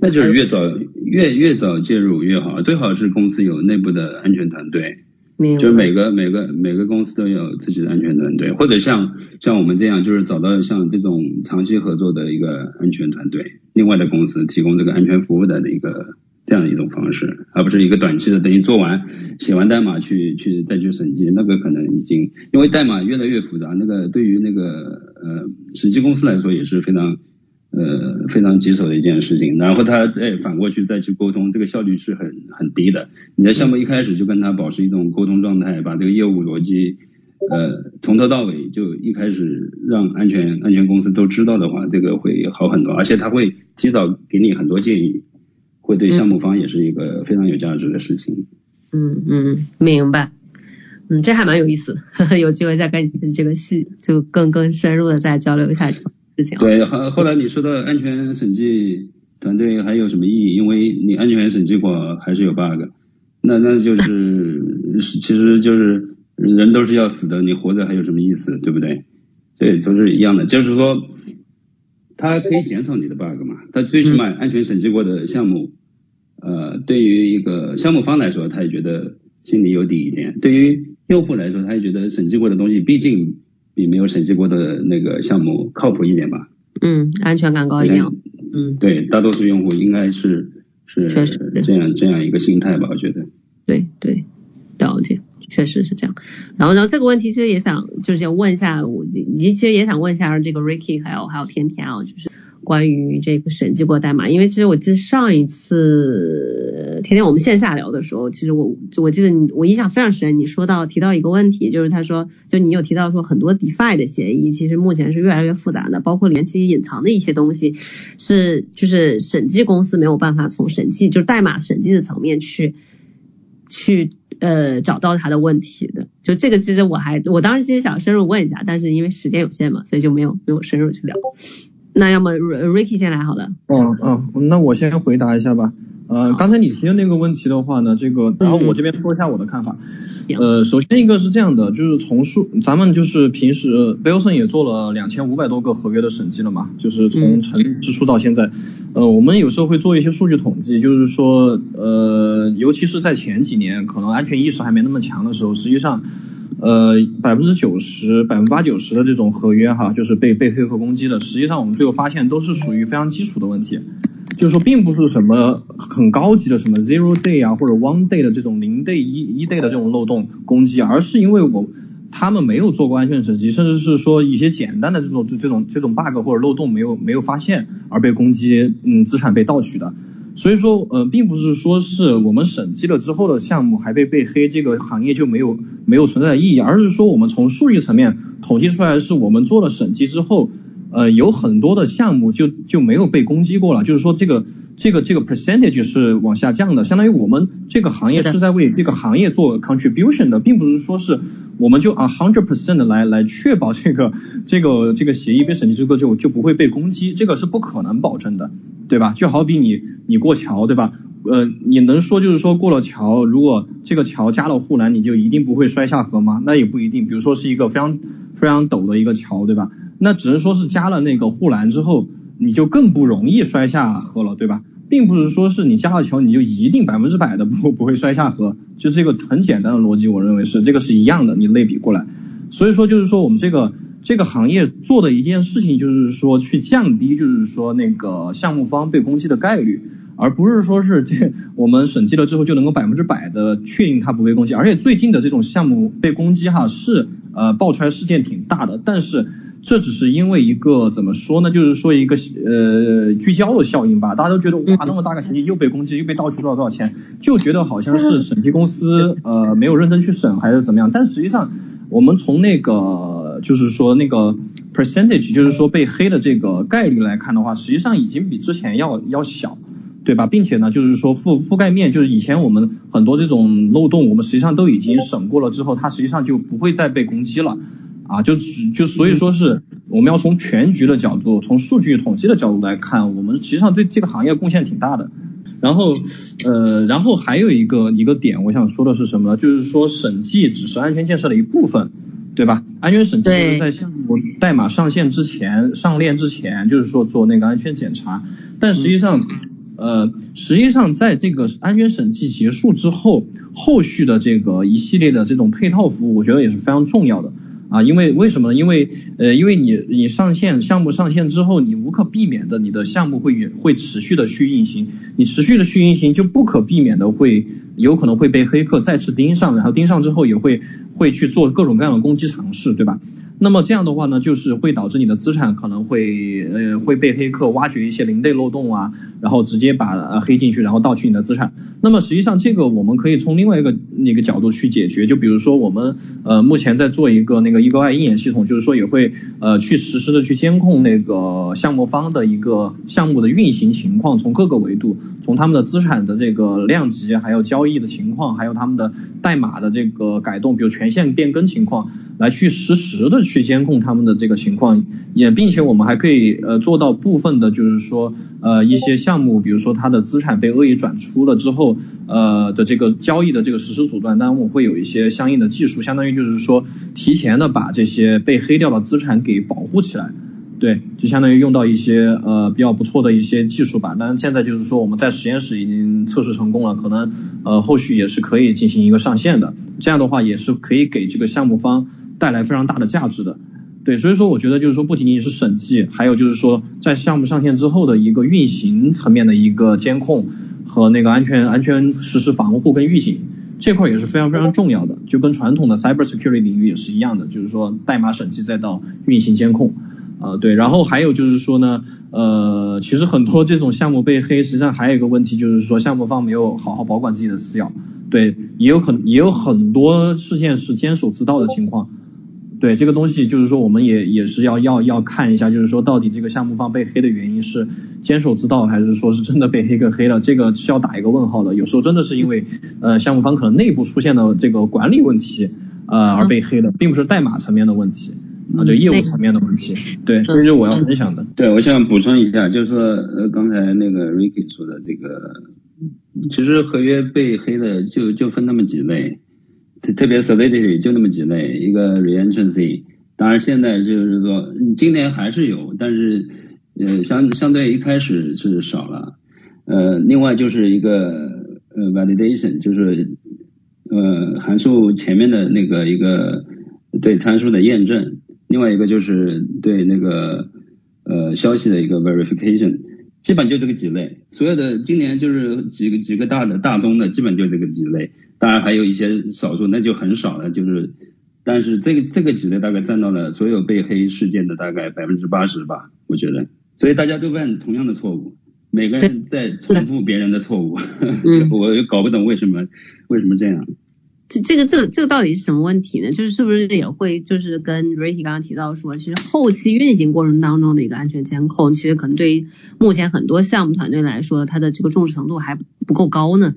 那就是越早越越早介入越好，最好是公司有内部的安全团队，就是每个每个每个公司都有自己的安全团队，或者像像我们这样，就是找到像这种长期合作的一个安全团队，另外的公司提供这个安全服务的一个。这样的一种方式，而不是一个短期的，等于做完写完代码去去再去审计，那个可能已经因为代码越来越复杂，那个对于那个呃审计公司来说也是非常呃非常棘手的一件事情。然后他再反过去再去沟通，这个效率是很很低的。你的项目一开始就跟他保持一种沟通状态，把这个业务逻辑呃从头到尾就一开始让安全安全公司都知道的话，这个会好很多，而且他会提早给你很多建议。会对项目方也是一个非常有价值的事情。嗯嗯，明白。嗯，这还蛮有意思，呵 呵有机会再跟你这个细就更更深入的再交流一下这个事情。对，后后来你说的安全审计团队还有什么意义？因为你安全审计过还是有 bug，那那就是 其实就是人都是要死的，你活着还有什么意思，对不对？这都是一样的，就是说，它可以减少你的 bug 嘛，它最起码安全审计过的项目，呃，对于一个项目方来说，他也觉得心里有底一点；对于用户来说，他也觉得审计过的东西毕竟比没有审计过的那个项目靠谱一点吧。嗯，安全感高一点。嗯，对，大多数用户应该是是这样这样一个心态吧，我觉得。对对，了解。确实是这样，然后，然后这个问题其实也想，就是想问一下我，你其实也想问一下这个 Ricky 还有还有天天啊，就是关于这个审计过代码，因为其实我记得上一次天天我们线下聊的时候，其实我我记得你我印象非常深，你说到提到一个问题，就是他说，就你有提到说很多 DeFi 的协议其实目前是越来越复杂的，包括里面其实隐藏的一些东西是就是审计公司没有办法从审计就是代码审计的层面去去。呃，找到他的问题的，就这个其实我还，我当时其实想深入问一下，但是因为时间有限嘛，所以就没有没有深入去聊。那要么 Ricky 先来好了。嗯嗯，那我先回答一下吧。呃，刚才你提的那个问题的话呢，这个，然后我这边说一下我的看法。呃，首先一个是这样的，就是从数，咱们就是平时 b i l s o n 也做了两千五百多个合约的审计了嘛，就是从成立之初到现在，呃，我们有时候会做一些数据统计，就是说，呃，尤其是在前几年，可能安全意识还没那么强的时候，实际上，呃，百分之九十、百分之八九十的这种合约哈，就是被被黑客攻击的，实际上我们最后发现都是属于非常基础的问题。就是说，并不是什么很高级的什么 zero day 啊，或者 one day 的这种零 day 一一 day 的这种漏洞攻击，而是因为我他们没有做过安全审计，甚至是说一些简单的这种这这种这种 bug 或者漏洞没有没有发现而被攻击，嗯，资产被盗取的。所以说，呃，并不是说是我们审计了之后的项目还被被黑，这个行业就没有没有存在的意义，而是说我们从数据层面统计出来，是我们做了审计之后。呃，有很多的项目就就没有被攻击过了，就是说这个这个这个 percentage 是往下降的，相当于我们这个行业是在为这个行业做 contribution 的，并不是说是我们就啊 hundred percent 来来确保这个这个这个协议被审计之后就就不会被攻击，这个是不可能保证的，对吧？就好比你你过桥，对吧？呃，你能说就是说过了桥，如果这个桥加了护栏，你就一定不会摔下河吗？那也不一定。比如说是一个非常非常陡的一个桥，对吧？那只能说是加了那个护栏之后，你就更不容易摔下河了，对吧？并不是说是你加了桥，你就一定百分之百的 不不会摔下河。就这个很简单的逻辑，我认为是这个是一样的。你类比过来，所以说就是说我们这个这个行业做的一件事情，就是说去降低，就是说那个项目方被攻击的概率。而不是说是这我们审计了之后就能够百分之百的确定它不被攻击，而且最近的这种项目被攻击哈是呃爆出来事件挺大的，但是这只是因为一个怎么说呢，就是说一个呃聚焦的效应吧，大家都觉得哇那么大个协议又被攻击又被盗取多少多少钱，就觉得好像是审计公司呃没有认真去审还是怎么样，但实际上我们从那个就是说那个 percentage 就是说被黑的这个概率来看的话，实际上已经比之前要要小。对吧，并且呢，就是说覆覆盖面，就是以前我们很多这种漏洞，我们实际上都已经审过了之后，它实际上就不会再被攻击了啊，就就所以说是我们要从全局的角度，从数据统计的角度来看，我们实际上对这个行业贡献挺大的。然后呃，然后还有一个一个点，我想说的是什么呢？就是说审计只是安全建设的一部分，对吧？安全审计就是在项目代码上线之前、上链之前，就是说做那个安全检查，但实际上。呃，实际上在这个安全审计结束之后，后续的这个一系列的这种配套服务，我觉得也是非常重要的啊。因为为什么呢？因为呃，因为你你上线项目上线之后，你无可避免的你的项目会会持续的去运行，你持续的去运行就不可避免的会有可能会被黑客再次盯上，然后盯上之后也会会去做各种各样的攻击尝试，对吧？那么这样的话呢，就是会导致你的资产可能会呃会被黑客挖掘一些零内漏洞啊，然后直接把呃黑进去，然后盗取你的资产。那么实际上这个我们可以从另外一个那个角度去解决，就比如说我们呃目前在做一个那个 Eagle Eye 鹰眼系统，就是说也会呃去实时的去监控那个项目方的一个项目的运行情况，从各个维度，从他们的资产的这个量级，还有交易的情况，还有他们的代码的这个改动，比如权限变更情况。来去实时的去监控他们的这个情况，也并且我们还可以呃做到部分的，就是说呃一些项目，比如说它的资产被恶意转出了之后，呃的这个交易的这个实时阻断，当然我会有一些相应的技术，相当于就是说提前的把这些被黑掉的资产给保护起来。对，就相当于用到一些呃比较不错的一些技术吧。当然现在就是说我们在实验室已经测试成功了，可能呃后续也是可以进行一个上线的。这样的话也是可以给这个项目方带来非常大的价值的。对，所以说我觉得就是说不仅仅是审计，还有就是说在项目上线之后的一个运行层面的一个监控和那个安全安全实时防护跟预警这块也是非常非常重要的。就跟传统的 cyber security 领域也是一样的，就是说代码审计再到运行监控。呃，对，然后还有就是说呢，呃，其实很多这种项目被黑，实际上还有一个问题就是说，项目方没有好好保管自己的私钥，对，也有很也有很多事件是监守自盗的情况，对，这个东西就是说我们也也是要要要看一下，就是说到底这个项目方被黑的原因是监守自盗，还是说是真的被黑客黑了，这个是要打一个问号的，有时候真的是因为呃项目方可能内部出现了这个管理问题，呃而被黑的，并不是代码层面的问题。啊，就业务层面的问题，对，这是我要分享的。对，我想补充一下，就是说，呃，刚才那个 Ricky 说的这个，其实合约被黑的就就分那么几类，特别 Solidity 就那么几类，一个 Reentrancy，当然现在就是说今年还是有，但是呃相相对一开始是少了，呃，另外就是一个呃 Validation，就是呃函数前面的那个一个对参数的验证。另外一个就是对那个呃消息的一个 verification，基本就这个几类，所有的今年就是几个几个大的大宗的，基本就这个几类，当然还有一些少数，那就很少了，就是，但是这个这个指的大概占到了所有被黑事件的大概百分之八十吧，我觉得，所以大家都犯同样的错误，每个人在重复别人的错误，我搞不懂为什么为什么这样。这这个这个这个到底是什么问题呢？就是是不是也会就是跟 Ricky 刚刚提到说，其实后期运行过程当中的一个安全监控，其实可能对于目前很多项目团队来说，它的这个重视程度还不够高呢？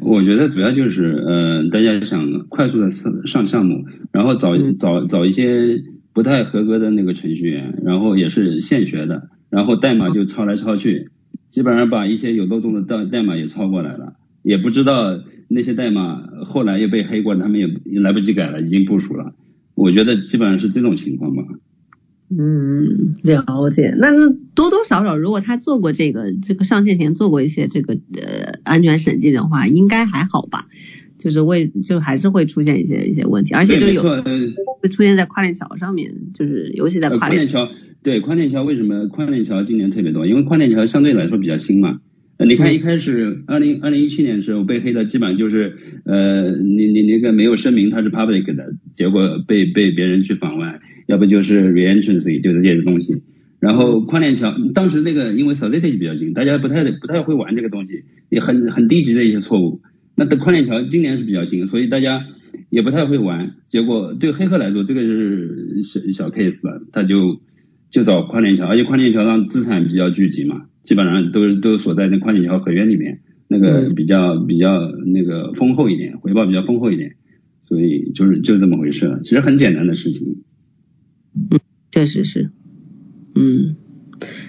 我觉得主要就是呃，大家想快速的上上项目，然后找找找一些不太合格的那个程序员，然后也是现学的，然后代码就抄来抄去，基本上把一些有漏洞的代代码也抄过来了，也不知道。那些代码后来又被黑过，他们也来不及改了，已经部署了。我觉得基本上是这种情况吧。嗯，了解。那那多多少少，如果他做过这个这个上线前做过一些这个呃安全审计的话，应该还好吧？就是为就还是会出现一些一些问题，而且就有会出现在跨链桥上面，就是尤其在跨链桥。对跨链桥为什么跨链桥今年特别多？因为跨链桥相对来说比较新嘛。你看一开始二零二零一七年的时候被黑的基本上就是呃你你那个没有声明它是 public 的，结果被被别人去访问，要不就是 reentrancy 就是这些东西。然后跨链桥当时那个因为 solidity 比较新，大家不太不太会玩这个东西，也很很低级的一些错误。那的跨链桥今年是比较新，所以大家也不太会玩。结果对黑客来说，这个是小小 case 了，他就就找跨链桥，而且跨链桥上资产比较聚集嘛。基本上都都锁在那跨链桥合约里面，那个比较比较那个丰厚一点，回报比较丰厚一点，所以就是就这么回事了。其实很简单的事情。嗯，确实是。嗯，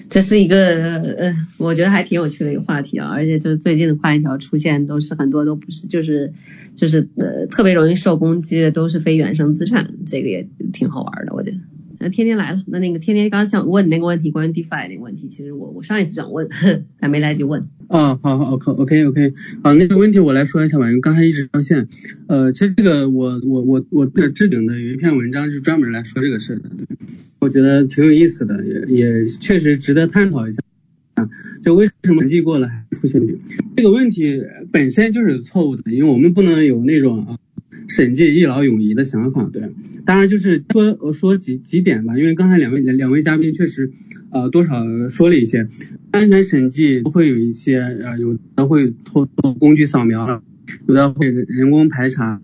这是一个呃，我觉得还挺有趣的一个话题啊，而且就是最近的跨链桥出现都是很多都不是，就是就是呃特别容易受攻击的都是非原生资产，这个也挺好玩的，我觉得。那天天来了，那那个天天刚想问你那个问题，关于 DeFi 那个问题，其实我我上一次想问，还没来及问。啊，好好，OK OK OK，啊，那个问题我来说一下吧，因为刚才一直掉线。呃，其实这个我我我我的置顶的有一篇文章是专门来说这个事的，我觉得挺有意思的，也也确实值得探讨一下。啊，就为什么审计过了还出现这个问题本身就是错误的，因为我们不能有那种啊。审计一劳永逸的想法，对，当然就是说我说几几点吧，因为刚才两位两位嘉宾确实呃多少说了一些，安全审计会有一些呃有的会通过工具扫描，有的会人工排查，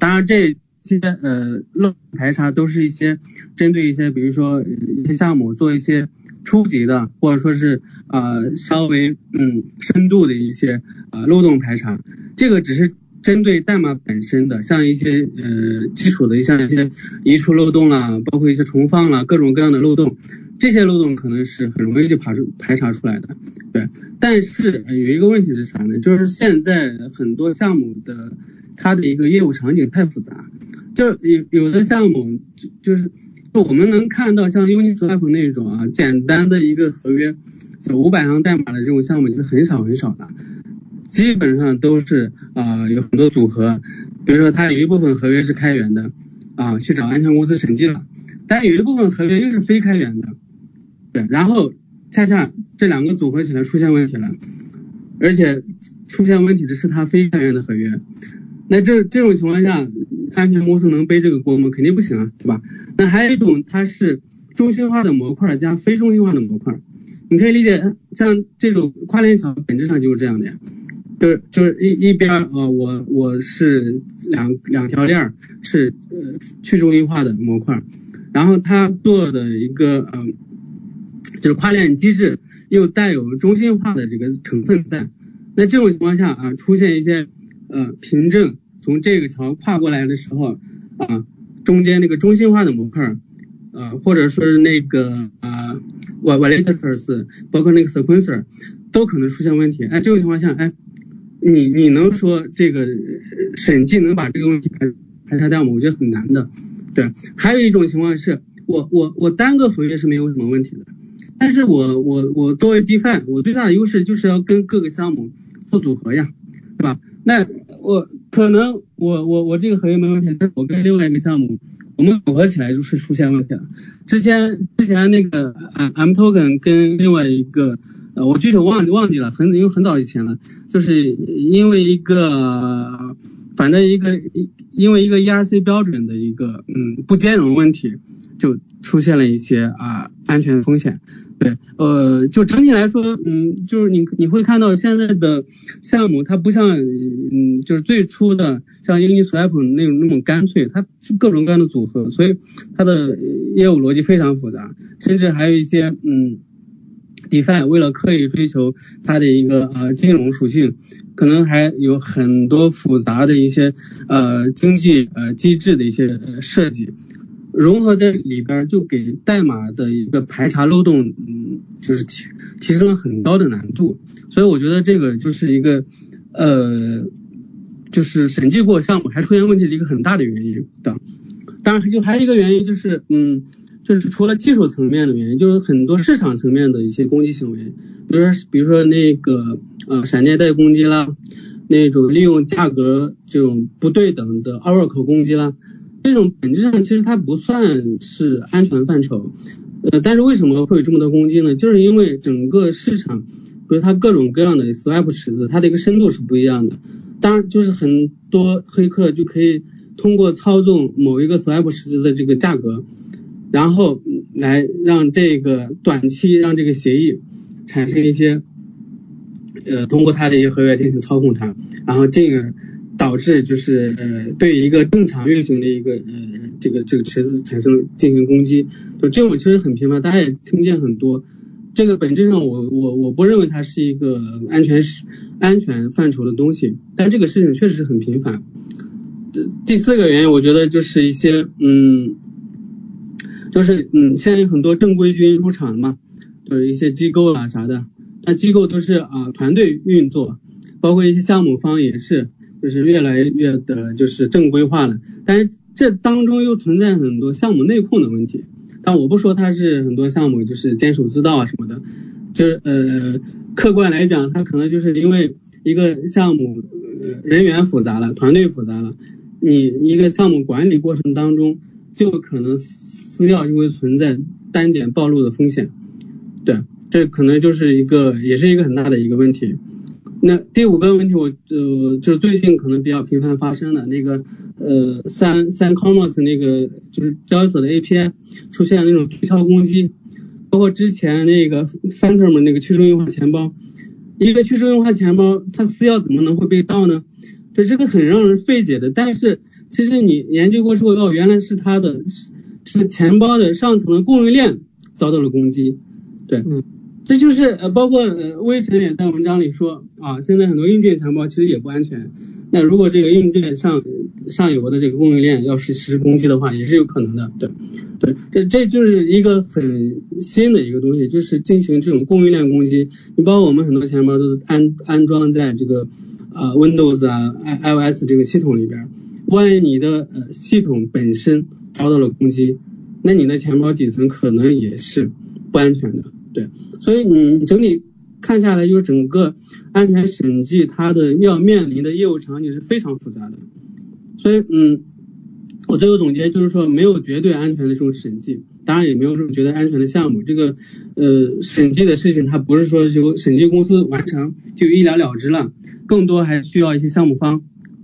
当然这些呃漏排查都是一些针对一些比如说一些项目做一些初级的或者说是呃稍微嗯深度的一些呃漏洞排查，这个只是。针对代码本身的，像一些呃基础的，像一些移除漏洞啦，包括一些重放啦，各种各样的漏洞，这些漏洞可能是很容易就排出排查出来的，对。但是有一个问题是啥呢？就是现在很多项目的它的一个业务场景太复杂，就有有的项目就就是就我们能看到像 Uniswap 那种啊简单的一个合约，就五百行代码的这种项目是很少很少的。基本上都是啊，有很多组合，比如说它有一部分合约是开源的啊，去找安全公司审计了，但有一部分合约又是非开源的，对，然后恰恰这两个组合起来出现问题了，而且出现问题的是它非开源的合约，那这这种情况下，安全公司能背这个锅吗？肯定不行啊，对吧？那还有一种它是中心化的模块加非中心化的模块，你可以理解像这种跨链桥本质上就是这样的呀。就是就是一一边啊，我我是两两条链是呃去中心化的模块，然后它做的一个嗯就是跨链机制又带有中心化的这个成分在，那这种情况下啊出现一些呃凭证从这个桥跨过来的时候啊中间那个中心化的模块呃或者说是那个啊 validators 包括那个 sequencer 都可能出现问题，哎这种情况下哎。你你能说这个审计能把这个问题排排查掉吗？我觉得很难的。对，还有一种情况是我我我单个合约是没有什么问题的，但是我我我作为 DeFi，我最大的优势就是要跟各个项目做组合呀，对吧？那我可能我我我这个合约没问题，但是我跟另外一个项目我们组合起来就是出现问题了。之前之前那个 M Token 跟另外一个。呃，我具体忘忘记了，很因为很早以前了，就是因为一个，反正一个因为一个 ERC 标准的一个嗯不兼容问题，就出现了一些啊安全风险。对，呃，就整体来说，嗯，就是你你会看到现在的项目，它不像嗯就是最初的像 Uniswap 那种那么干脆，它是各种各样的组合，所以它的业务逻辑非常复杂，甚至还有一些嗯。DeFi 为了刻意追求它的一个呃金融属性，可能还有很多复杂的一些呃经济呃机制的一些设计融合在里边，就给代码的一个排查漏洞，嗯，就是提提升了很高的难度。所以我觉得这个就是一个呃，就是审计过项目还出现问题的一个很大的原因的。当然，就还有一个原因就是嗯。就是除了技术层面的原因，就是很多市场层面的一些攻击行为，比如说比如说那个呃闪电贷攻击啦，那种利用价格这种不对等的 Oracle 攻击啦，这种本质上其实它不算是安全范畴，呃，但是为什么会有这么多攻击呢？就是因为整个市场，比如它各种各样的 Swap 池子，它的一个深度是不一样的，当然就是很多黑客就可以通过操纵某一个 Swap 池子的这个价格。然后来让这个短期让这个协议产生一些，呃，通过它的一些合约进行操控它，然后进而导致就是呃对一个正常运行的一个呃这个这个池子产生进行攻击，就这种其实很频繁，大家也听见很多。这个本质上我我我不认为它是一个安全是安全范畴的东西，但这个事情确实是很频繁。第四个原因，我觉得就是一些嗯。就是嗯，现在有很多正规军入场嘛，就是一些机构啊啥的，那机构都是啊团队运作，包括一些项目方也是，就是越来越的就是正规化了。但是这当中又存在很多项目内控的问题，但我不说它是很多项目就是监守自盗啊什么的，就是呃客观来讲，它可能就是因为一个项目人员复杂了，团队复杂了，你一个项目管理过程当中就可能。私钥就会存在单点暴露的风险，对，这可能就是一个，也是一个很大的一个问题。那第五个问题，我呃就是最近可能比较频繁发生的那个呃三三 commerce 那个就是交易所的 API 出现那种推敲攻击，包括之前那个 Phantom 那个去中心化钱包，一个去中心化钱包它私钥怎么能会被盗呢？就这个很让人费解的。但是其实你研究过之后，哦，原来是它的。这个钱包的上层的供应链遭到了攻击，对，嗯这就是呃，包括呃，微神也在文章里说啊，现在很多硬件钱包其实也不安全。那如果这个硬件上上游的这个供应链要是实施攻击的话，也是有可能的。对，对，这这就是一个很新的一个东西，就是进行这种供应链攻击。你包括我们很多钱包都是安安装在这个呃 Windows 啊 i iOS 这个系统里边，万一你的呃系统本身遭到了攻击，那你的钱包底层可能也是不安全的。对，所以你整体看下来，就是整个安全审计它的要面临的业务场景是非常复杂的。所以，嗯，我最后总结就是说，没有绝对安全的这种审计，当然也没有这种绝对安全的项目。这个呃审计的事情，它不是说由审计公司完成就一了了之了，更多还需要一些项目方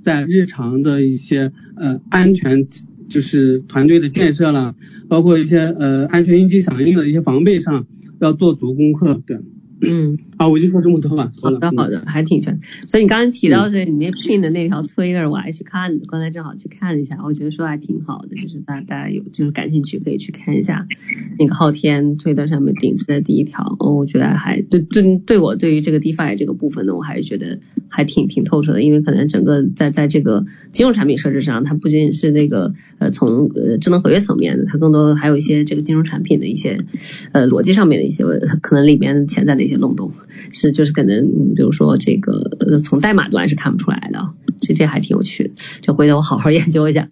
在日常的一些呃安全就是团队的建设了，包括一些呃安全应急响应的一些防备上。要做足功课，对。嗯，啊，我就说这么多吧。好的，好的，还挺全。所以你刚刚提到这，你那 pin 的那条 Twitter，我还去看了，刚才正好去看了一下，我觉得说还挺好的，就是大大家有就是感兴趣可以去看一下那个昊天 Twitter 上面顶置的第一条，我觉得还对对对我对于这个 DeFi 这个部分呢，我还是觉得还挺挺透彻的，因为可能整个在在这个金融产品设置上，它不仅仅是那个呃从呃智能合约层面的，它更多还有一些这个金融产品的一些呃逻辑上面的一些可能里面潜在的一些漏洞。是，就是可能，比如说这个，呃从代码端是看不出来的，这这还挺有趣的，这回头我好好研究一下。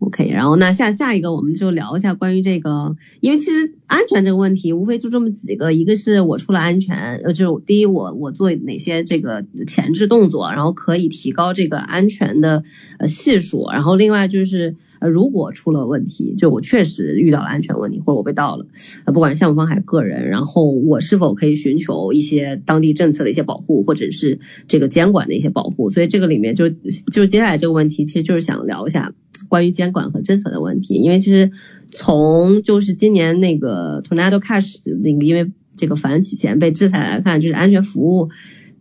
OK，然后那下下一个我们就聊一下关于这个，因为其实安全这个问题无非就这么几个，一个是我出了安全，呃，就是第一我我做哪些这个前置动作，然后可以提高这个安全的呃系数，然后另外就是。如果出了问题，就我确实遇到了安全问题，或者我被盗了，呃，不管是项目方还是个人，然后我是否可以寻求一些当地政策的一些保护，或者是这个监管的一些保护？所以这个里面就就是接下来这个问题，其实就是想聊一下关于监管和政策的问题，因为其实从就是今年那个 Tornado Cash 那个因为这个反洗钱被制裁来看，就是安全服务。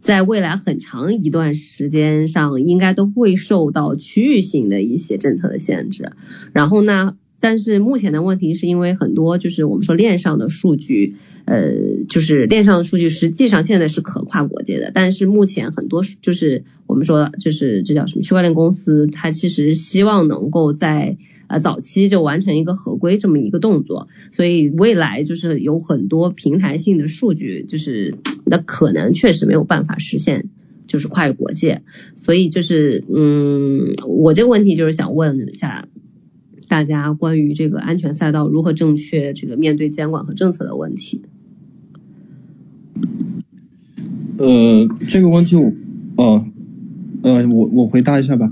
在未来很长一段时间上，应该都会受到区域性的一些政策的限制。然后呢，但是目前的问题是因为很多就是我们说链上的数据，呃，就是链上的数据实际上现在是可跨国界的，但是目前很多就是我们说就是这叫什么区块链公司，它其实希望能够在。呃，早期就完成一个合规这么一个动作，所以未来就是有很多平台性的数据，就是那可能确实没有办法实现，就是跨越国界。所以就是，嗯，我这个问题就是想问一下大家关于这个安全赛道如何正确这个面对监管和政策的问题。呃，这个问题我，哦。我我回答一下吧。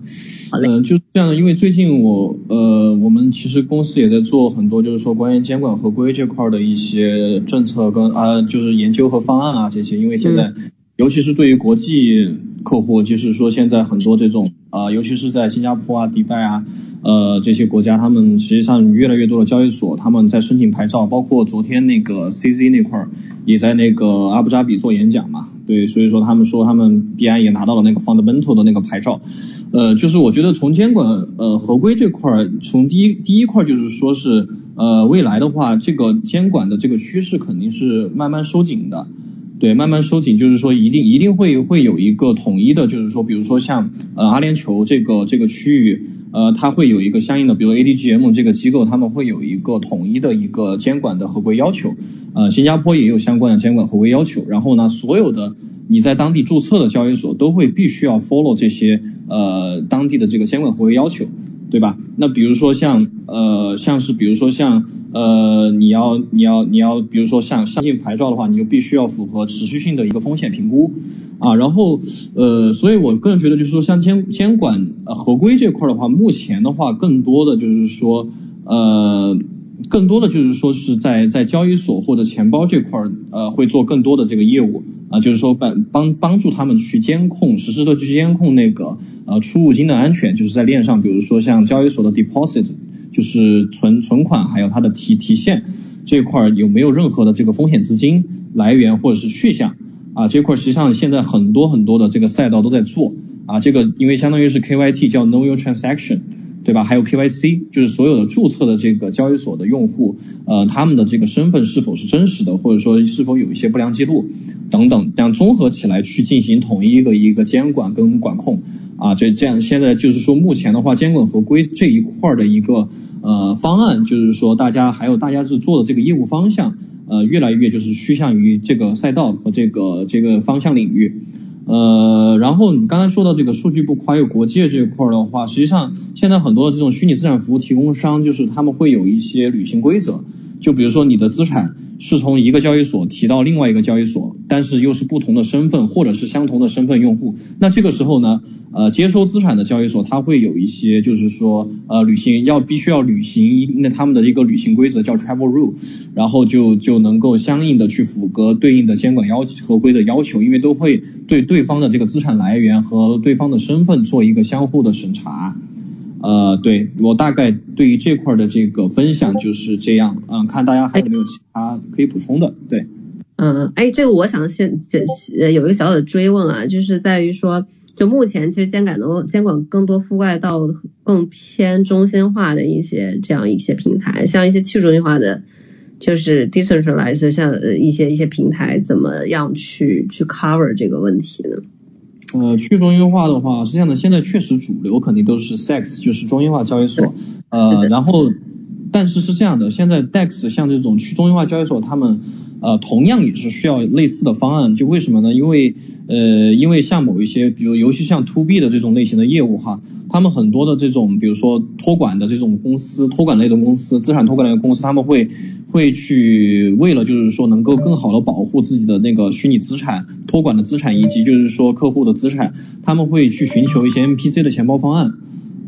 嗯，就是这样的，因为最近我呃，我们其实公司也在做很多，就是说关于监管合规这块的一些政策跟啊，就是研究和方案啊这些。因为现在，尤其是对于国际客户，就是说现在很多这种啊，尤其是在新加坡啊、迪拜啊。呃，这些国家他们实际上越来越多的交易所他们在申请牌照，包括昨天那个 CZ 那块儿也在那个阿布扎比做演讲嘛，对，所以说他们说他们币安也拿到了那个 fundamental 的那个牌照，呃，就是我觉得从监管呃合规这块儿，从第一第一块就是说是呃未来的话，这个监管的这个趋势肯定是慢慢收紧的。对，慢慢收紧，就是说一定一定会会有一个统一的，就是说，比如说像呃阿联酋这个这个区域，呃，它会有一个相应的，比如 ADGM 这个机构，他们会有一个统一的一个监管的合规要求，呃，新加坡也有相关的监管合规要求，然后呢，所有的你在当地注册的交易所都会必须要 follow 这些呃当地的这个监管合规要求，对吧？那比如说像呃像是比如说像。呃，你要你要你要，比如说像相信牌照的话，你就必须要符合持续性的一个风险评估啊。然后呃，所以我个人觉得就是说，像监监管合规这块的话，目前的话，更多的就是说呃，更多的就是说是在在交易所或者钱包这块儿呃，会做更多的这个业务啊，就是说帮帮帮助他们去监控，实时的去监控那个呃出入金的安全，就是在链上，比如说像交易所的 deposit。就是存存款还有它的提提现这块儿有没有任何的这个风险资金来源或者是去向啊？这块儿实际上现在很多很多的这个赛道都在做啊，这个因为相当于是 KYT 叫 Know Your Transaction，对吧？还有 KYC，就是所有的注册的这个交易所的用户，呃，他们的这个身份是否是真实的，或者说是否有一些不良记录等等，这样综合起来去进行统一的一个监管跟管控啊。这这样现在就是说目前的话，监管合规这一块的一个呃方案，就是说大家还有大家是做的这个业务方向，呃，越来越就是趋向于这个赛道和这个这个方向领域。呃，然后你刚才说到这个数据不跨越国界这一块的话，实际上现在很多的这种虚拟资产服务提供商，就是他们会有一些履行规则，就比如说你的资产是从一个交易所提到另外一个交易所，但是又是不同的身份或者是相同的身份用户，那这个时候呢？呃，接收资产的交易所，它会有一些，就是说，呃，履行要必须要履行那他们的一个履行规则叫 travel rule，然后就就能够相应的去符合对应的监管要合规的要求，因为都会对对方的这个资产来源和对方的身份做一个相互的审查。呃，对我大概对于这块的这个分享就是这样，嗯，看大家还有没有其他可以补充的？对，嗯，哎，这个我想先先有一个小小的追问啊，就是在于说。就目前，其实监管的监管更多覆盖到更偏中心化的一些这样一些平台，像一些去中心化的，就是 decentralized 像一些一些平台，怎么样去去 cover 这个问题呢？呃，去中心化的话，是这样的，现在确实主流肯定都是 SEX，就是中心化交易所。呃，然后，但是是这样的，现在 DEX 像这种去中心化交易所，他们。呃，同样也是需要类似的方案，就为什么呢？因为呃，因为像某一些，比如尤其像 to B 的这种类型的业务哈，他们很多的这种，比如说托管的这种公司，托管类的公司，资产托管类的公司，他们会会去为了就是说能够更好的保护自己的那个虚拟资产托管的资产以及就是说客户的资产，他们会去寻求一些 MPC 的钱包方案。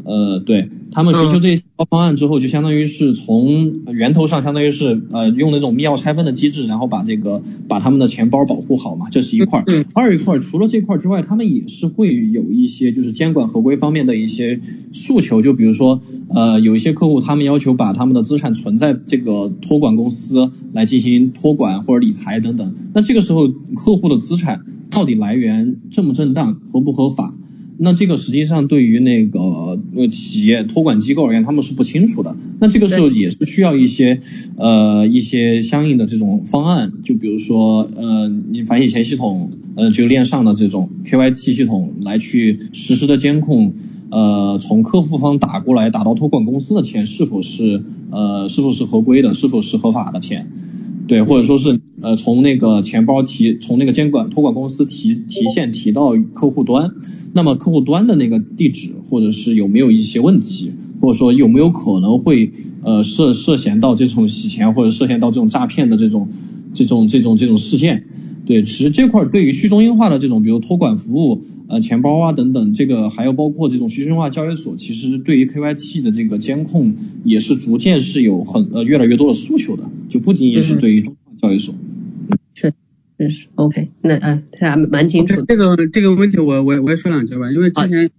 呃，对他们寻求这些方案之后，就相当于是从源头上，相当于是呃用那种密钥拆分的机制，然后把这个把他们的钱包保护好嘛，这是一块儿。二一块儿，除了这块儿之外，他们也是会有一些就是监管合规方面的一些诉求，就比如说呃有一些客户他们要求把他们的资产存在这个托管公司来进行托管或者理财等等，那这个时候客户的资产到底来源正不正当，合不合法？那这个实际上对于那个呃企业托管机构而言，他们是不清楚的。那这个时候也是需要一些呃一些相应的这种方案，就比如说呃你反洗钱系统，呃就链上的这种 KYC 系统来去实时的监控，呃从客户方打过来打到托管公司的钱是否是呃是否是合规的，是否是合法的钱。对，或者说是呃从那个钱包提，从那个监管托管公司提提现提到客户端，那么客户端的那个地址或者是有没有一些问题，或者说有没有可能会呃涉涉嫌到这种洗钱或者涉嫌到这种诈骗的这种这种这种这种事件？对，其实这块对于去中心化的这种，比如托管服务，呃，钱包啊等等，这个还有包括这种去中心化交易所，其实对于 KYT 的这个监控也是逐渐是有很呃越来越多的诉求的，就不仅仅是对于中心化交易所。确确实，OK，那嗯，这还蛮清楚。这个这个问题我我我也说两句吧，因为之前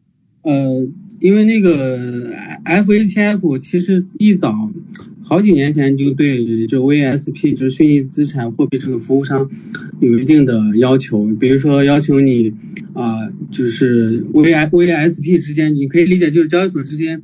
呃，因为那个 FATF 其实一早。好几年前就对这 VSP 就是虚拟资产货币这个服务商有一定的要求，比如说要求你啊，就是 V VSP 之间，你可以理解就是交易所之间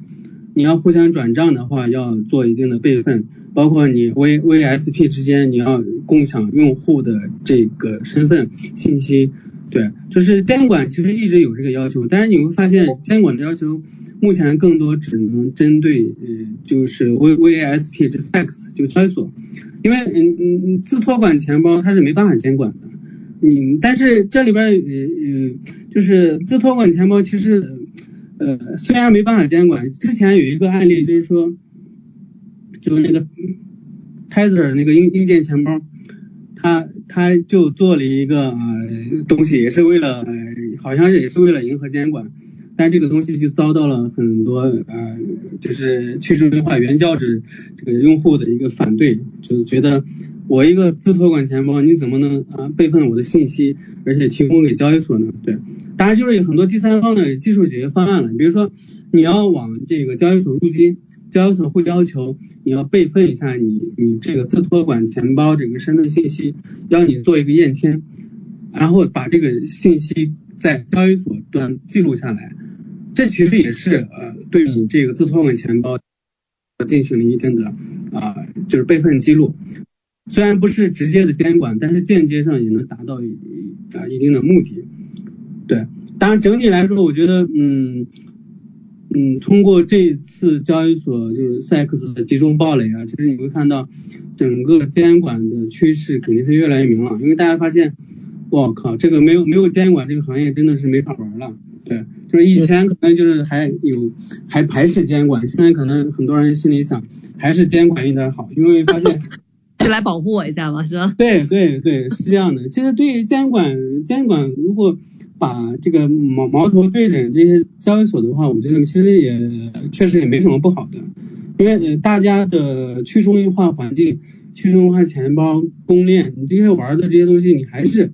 你要互相转账的话，要做一定的备份，包括你 V VSP 之间你要共享用户的这个身份信息。对，就是监管其实一直有这个要求，但是你会发现监管的要求目前更多只能针对呃，就是 V V S P 这 SEX 就交易所，因为嗯嗯自托管钱包它是没办法监管的，你但是这里边呃呃就是自托管钱包其实呃虽然没办法监管，之前有一个案例就是说，就那个 Tether 那个硬硬件钱包。他他就做了一个呃东西，也是为了呃好像也是为了迎合监管，但这个东西就遭到了很多呃就是去中心化原教旨这个用户的一个反对，就是觉得我一个自托管钱包，你怎么能啊备份我的信息，而且提供给交易所呢？对，当然就是有很多第三方的技术解决方案了，比如说你要往这个交易所入金。交易所会要求你要备份一下你你这个自托管钱包整个身份信息，要你做一个验签，然后把这个信息在交易所端记录下来，这其实也是呃对你这个自托管钱包进行了一定的啊就是备份记录。虽然不是直接的监管，但是间接上也能达到啊一定的目的。对，当然整体来说，我觉得嗯嗯，通过这一次交易所就是 SEX 的集中暴雷啊，其实你会看到整个监管的趋势肯定是越来越明朗，因为大家发现，我靠，这个没有没有监管，这个行业真的是没法玩了。对，就是以前可能就是还有还排斥监管，现在可能很多人心里想还是监管一点好，因为发现。就来保护我一下嘛，是吧？对对对，是这样的。其实对于监管，监管如果把这个矛矛头对准这些交易所的话，我觉得其实也确实也没什么不好的，因为大家的去中心化环境、去中心化钱包、公链，你这些玩的这些东西，你还是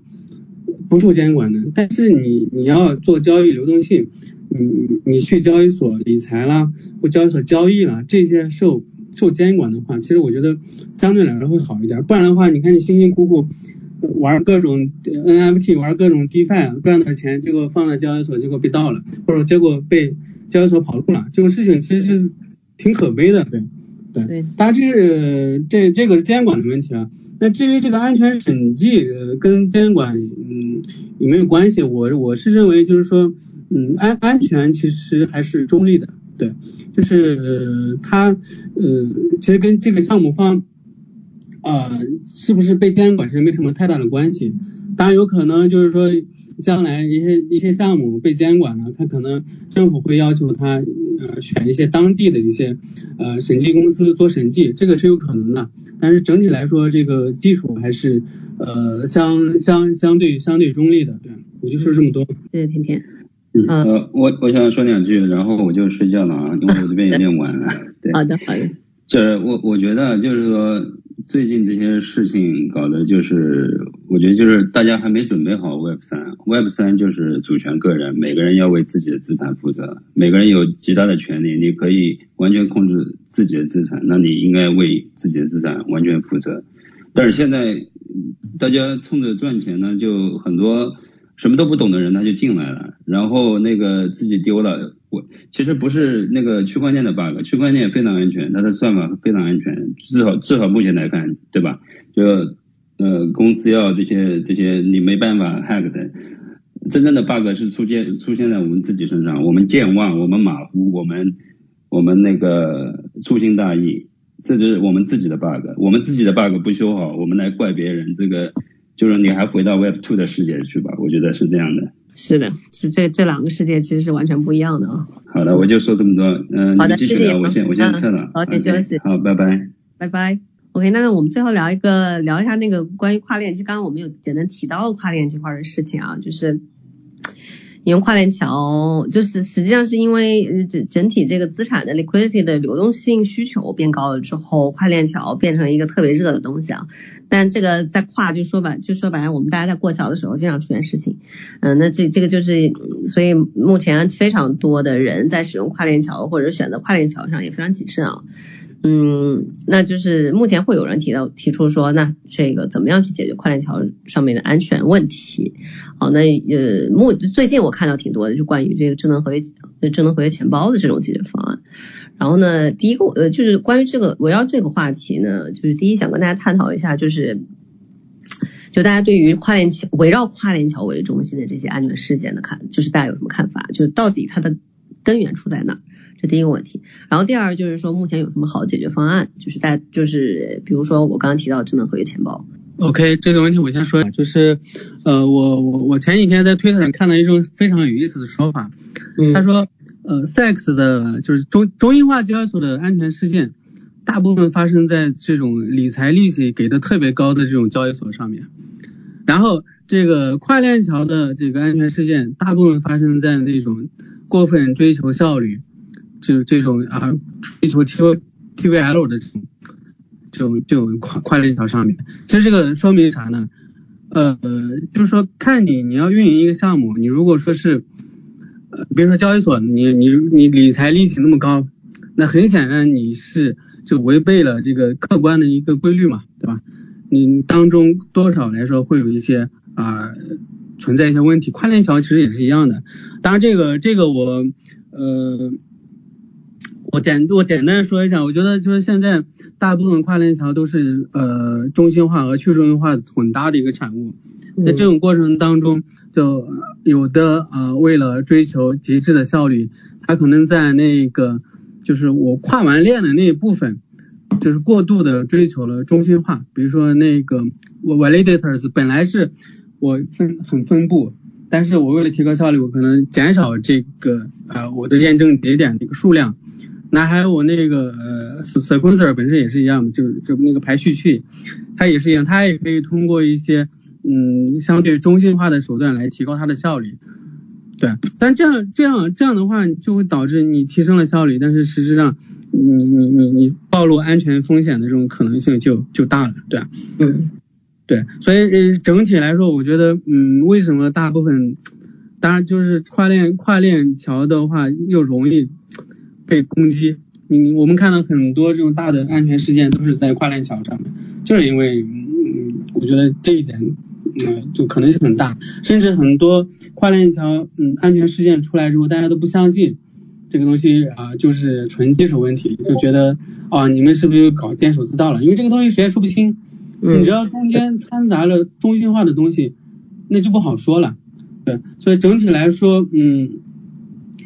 不受监管的。但是你你要做交易流动性，你你去交易所理财啦，或交易所交易啦，这些受。受监管的话，其实我觉得相对来说会好一点。不然的话，你看你辛辛苦苦玩各种 NFT，玩各种 DeFi，赚的钱结果放在交易所，结果被盗了，或者结果被交易所跑路了，这种事情其实是挺可悲的。对对，当然这是这这个是监管的问题啊。那至于这个安全审计跟监管嗯有没有关系？我我是认为就是说嗯安安全其实还是中立的。对，就是呃，它，呃，其实跟这个项目方，啊，是不是被监管其实没什么太大的关系。当然有可能就是说，将来一些一些项目被监管了，他可能政府会要求他，呃，选一些当地的一些，呃，审计公司做审计，这个是有可能的。但是整体来说，这个技术还是，呃，相相相对相对中立的。对，我就说这么多。谢谢甜甜。嗯呃，我我想说两句，然后我就睡觉了啊，因为我这边有点晚了。对，好的好的。就是我我觉得就是说，最近这些事情搞的就是，我觉得就是大家还没准备好 Web 三，Web 三就是主权个人，每个人要为自己的资产负责，每个人有极大的权利，你可以完全控制自己的资产，那你应该为自己的资产完全负责。但是现在大家冲着赚钱呢，就很多。什么都不懂的人他就进来了，然后那个自己丢了。我其实不是那个区块链的 bug，区块链非常安全，它的算法非常安全，至少至少目前来看，对吧？就呃公司要这些这些你没办法 hack 的，真正的 bug 是出现出现在我们自己身上，我们健忘，我们马虎，我们我们那个粗心大意，这就是我们自己的 bug，我们自己的 bug 不修好，我们来怪别人这个。就是你还回到 Web Two 的世界去吧，我觉得是这样的。是的，是这这两个世界其实是完全不一样的啊。好的，我就说这么多。嗯，好的，继续聊，我先我先撤了。好，先休息。好，拜拜。拜拜。OK，那我们最后聊一个聊一下那个关于跨链，其实刚刚我们有简单提到跨链这块的事情啊，就是。你用跨链桥，就是实际上是因为整整体这个资产的 liquidity 的流动性需求变高了之后，跨链桥变成一个特别热的东西啊。但这个在跨，就说白就说白了，我们大家在过桥的时候经常出现事情，嗯，那这这个就是，所以目前非常多的人在使用跨链桥或者选择跨链桥上也非常谨慎啊。嗯，那就是目前会有人提到提出说，那这个怎么样去解决跨链桥上面的安全问题？好，那呃，目最近我看到挺多的，就关于这个智能合约、智能合约钱包的这种解决方案。然后呢，第一个呃，就是关于这个围绕这个话题呢，就是第一想跟大家探讨一下，就是就大家对于跨链桥围绕跨链桥为中心的这些安全事件的看，就是大家有什么看法？就是到底它的根源出在哪儿？这第一个问题，然后第二就是说目前有什么好的解决方案？就是大就是比如说我刚刚提到智能合约钱包。OK，这个问题我先说，就是呃我我我前几天在推特上看到一种非常有意思的说法，他说呃 SEX 的就是中中心化交易所的安全事件，大部分发生在这种理财利息给的特别高的这种交易所上面，然后这个跨链桥的这个安全事件，大部分发生在那种过分追求效率。就这种啊，追求 T V T V L 的这种这种这种跨跨链条上面，其实这个说明啥呢？呃，就是说看你你要运营一个项目，你如果说是呃，比如说交易所，你你你理财利息那么高，那很显然你是就违背了这个客观的一个规律嘛，对吧？你当中多少来说会有一些啊存在一些问题，跨链桥其实也是一样的。当然这个这个我。呃，我简我简单说一下，我觉得就是现在大部分跨链桥都是呃中心化和去中心化混搭的一个产物。在这种过程当中，就有的呃为了追求极致的效率，它可能在那个就是我跨完链的那一部分，就是过度的追求了中心化。比如说那个我 validators 本来是我分很分布，但是我为了提高效率，我可能减少这个呃我的验证节点的一个数量。那还有我那个呃 sequencer 本身也是一样的，就是就那个排序器，它也是一样，它也可以通过一些。嗯，相对中心化的手段来提高它的效率，对，但这样这样这样的话，就会导致你提升了效率，但是实质上你你你你暴露安全风险的这种可能性就就大了，对吧？嗯，对，所以整体来说，我觉得，嗯，为什么大部分，当然就是跨链跨链桥的话又容易被攻击，你我们看到很多这种大的安全事件都是在跨链桥上面，就是因为，嗯，我觉得这一点。嗯，就可能性很大，甚至很多跨链桥，嗯，安全事件出来之后，大家都不相信这个东西啊，就是纯技术问题，就觉得啊，你们是不是又搞监守自盗了？因为这个东西谁也说不清，你只要中间掺杂了中心化的东西，那就不好说了。对，所以整体来说，嗯，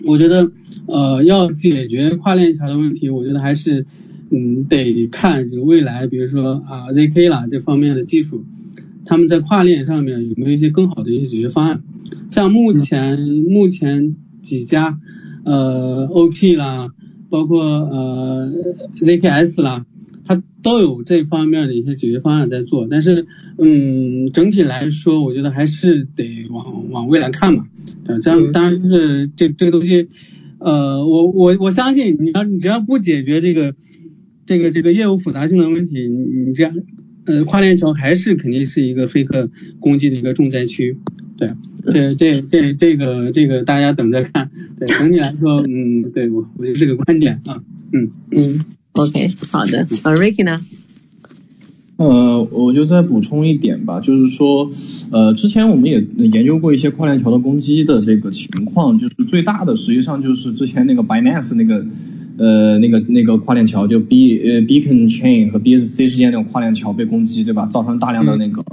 我觉得呃，要解决跨链桥的问题，我觉得还是嗯，得看这个未来，比如说啊，zk 啦这方面的技术。他们在跨链上面有没有一些更好的一些解决方案？像目前目前几家呃 OP 啦，包括呃 ZKS 啦，它都有这方面的一些解决方案在做。但是嗯，整体来说，我觉得还是得往往未来看嘛。对，这样当然是这这个东西，呃，我我我相信你要你只要不解决这个这个这个业务复杂性的问题，你你这样。呃，跨链桥还是肯定是一个黑客攻击的一个重灾区，对，这这这这个这个大家等着看，对，整体来说，嗯，对我我就这个观点啊，嗯嗯，OK，好的，呃，Ricky 呢？呃，我就再补充一点吧，就是说，呃，之前我们也研究过一些跨链桥的攻击的这个情况，就是最大的实际上就是之前那个 Binance 那个。呃，那个那个跨链桥就 B 呃 Beacon Chain 和 BSC 之间那种跨链桥被攻击，对吧？造成大量的那个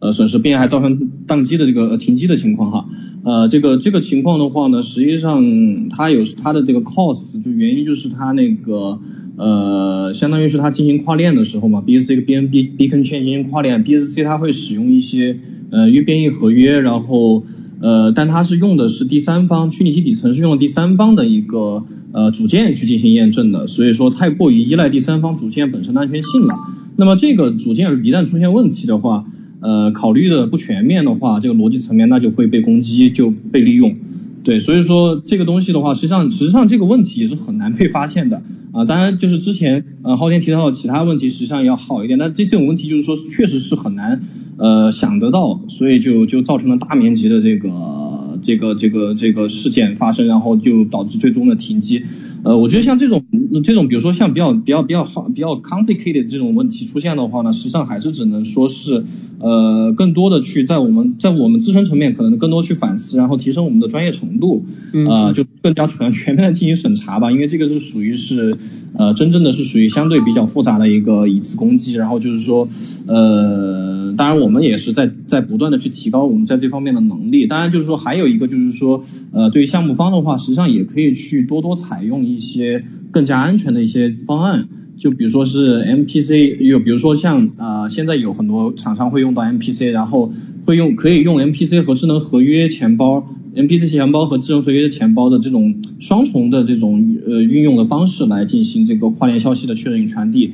呃损失，并且还造成宕机的这个停机的情况哈。呃，这个这个情况的话呢，实际上它有它的这个 cause，就原因就是它那个呃，相当于是它进行跨链的时候嘛，BSC 跟 BNB Beacon Chain 进行跨链，BSC 它会使用一些呃约变异合约，然后呃，但它是用的是第三方虚拟机底层是用第三方的一个。呃，组件去进行验证的，所以说太过于依赖第三方组件本身的安全性了。那么这个组件一旦出现问题的话，呃，考虑的不全面的话，这个逻辑层面那就会被攻击，就被利用。对，所以说这个东西的话，实际上实际上这个问题也是很难被发现的啊。当然就是之前呃昊天提到的其他问题，实际上要好一点，但这这种问题就是说确实是很难呃想得到，所以就就造成了大面积的这个。这个这个这个事件发生，然后就导致最终的停机。呃，我觉得像这种这种，比如说像比较比较比较好比较 complicated 这种问题出现的话呢，实际上还是只能说是呃更多的去在我们在我们自身层面可能更多去反思，然后提升我们的专业程度，啊，就更加全 全面的进行审查吧。因为这个是属于是呃真正的是属于相对比较复杂的一个一次攻击，然后就是说呃，当然我们也是在在不断的去提高我们在这方面的能力。当然就是说还有。一个就是说，呃，对于项目方的话，实际上也可以去多多采用一些更加安全的一些方案，就比如说是 MPC，有比如说像呃，现在有很多厂商会用到 MPC，然后会用可以用 MPC 和智能合约钱包，MPC 钱包和智能合约钱包的这种双重的这种呃运用的方式来进行这个跨链消息的确认与传递。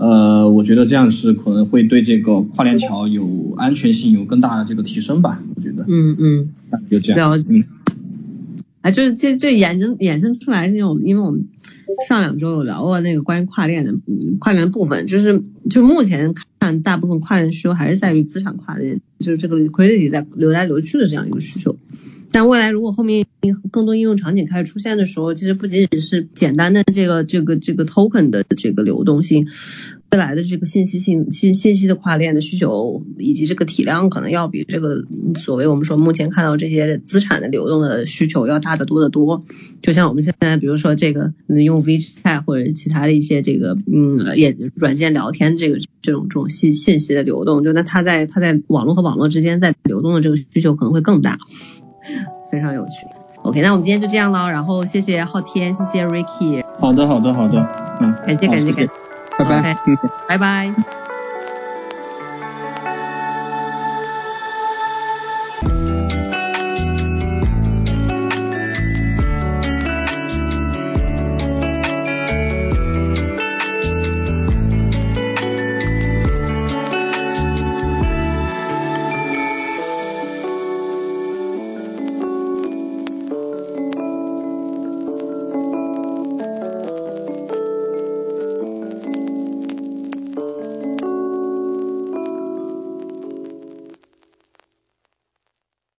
呃，我觉得这样是可能会对这个跨链桥有安全性有更大的这个提升吧，我觉得。嗯嗯，就这样。嗯。啊，就是这这衍生衍生出来，因为我们因为我们上两周有聊过那个关于跨链的跨链的部分，就是就目前看大部分跨链需求还是在于资产跨链，就是这个 liquidity 在流来流去的这样一个需求。但未来如果后面更多应用场景开始出现的时候，其实不仅仅是简单的这个这个这个 token 的这个流动性，未来的这个信息性信信息的跨链的需求，以及这个体量，可能要比这个所谓我们说目前看到这些资产的流动的需求要大得多得多。就像我们现在，比如说这个用 WeChat 或者其他的一些这个嗯也软件聊天，这个这种这种信信息的流动，就那它在它在网络和网络之间在流动的这个需求可能会更大，非常有趣。OK，那我们今天就这样了，然后谢谢昊天，谢谢 Ricky。好的，好的，好的，嗯，感谢感谢感谢。拜拜，拜拜。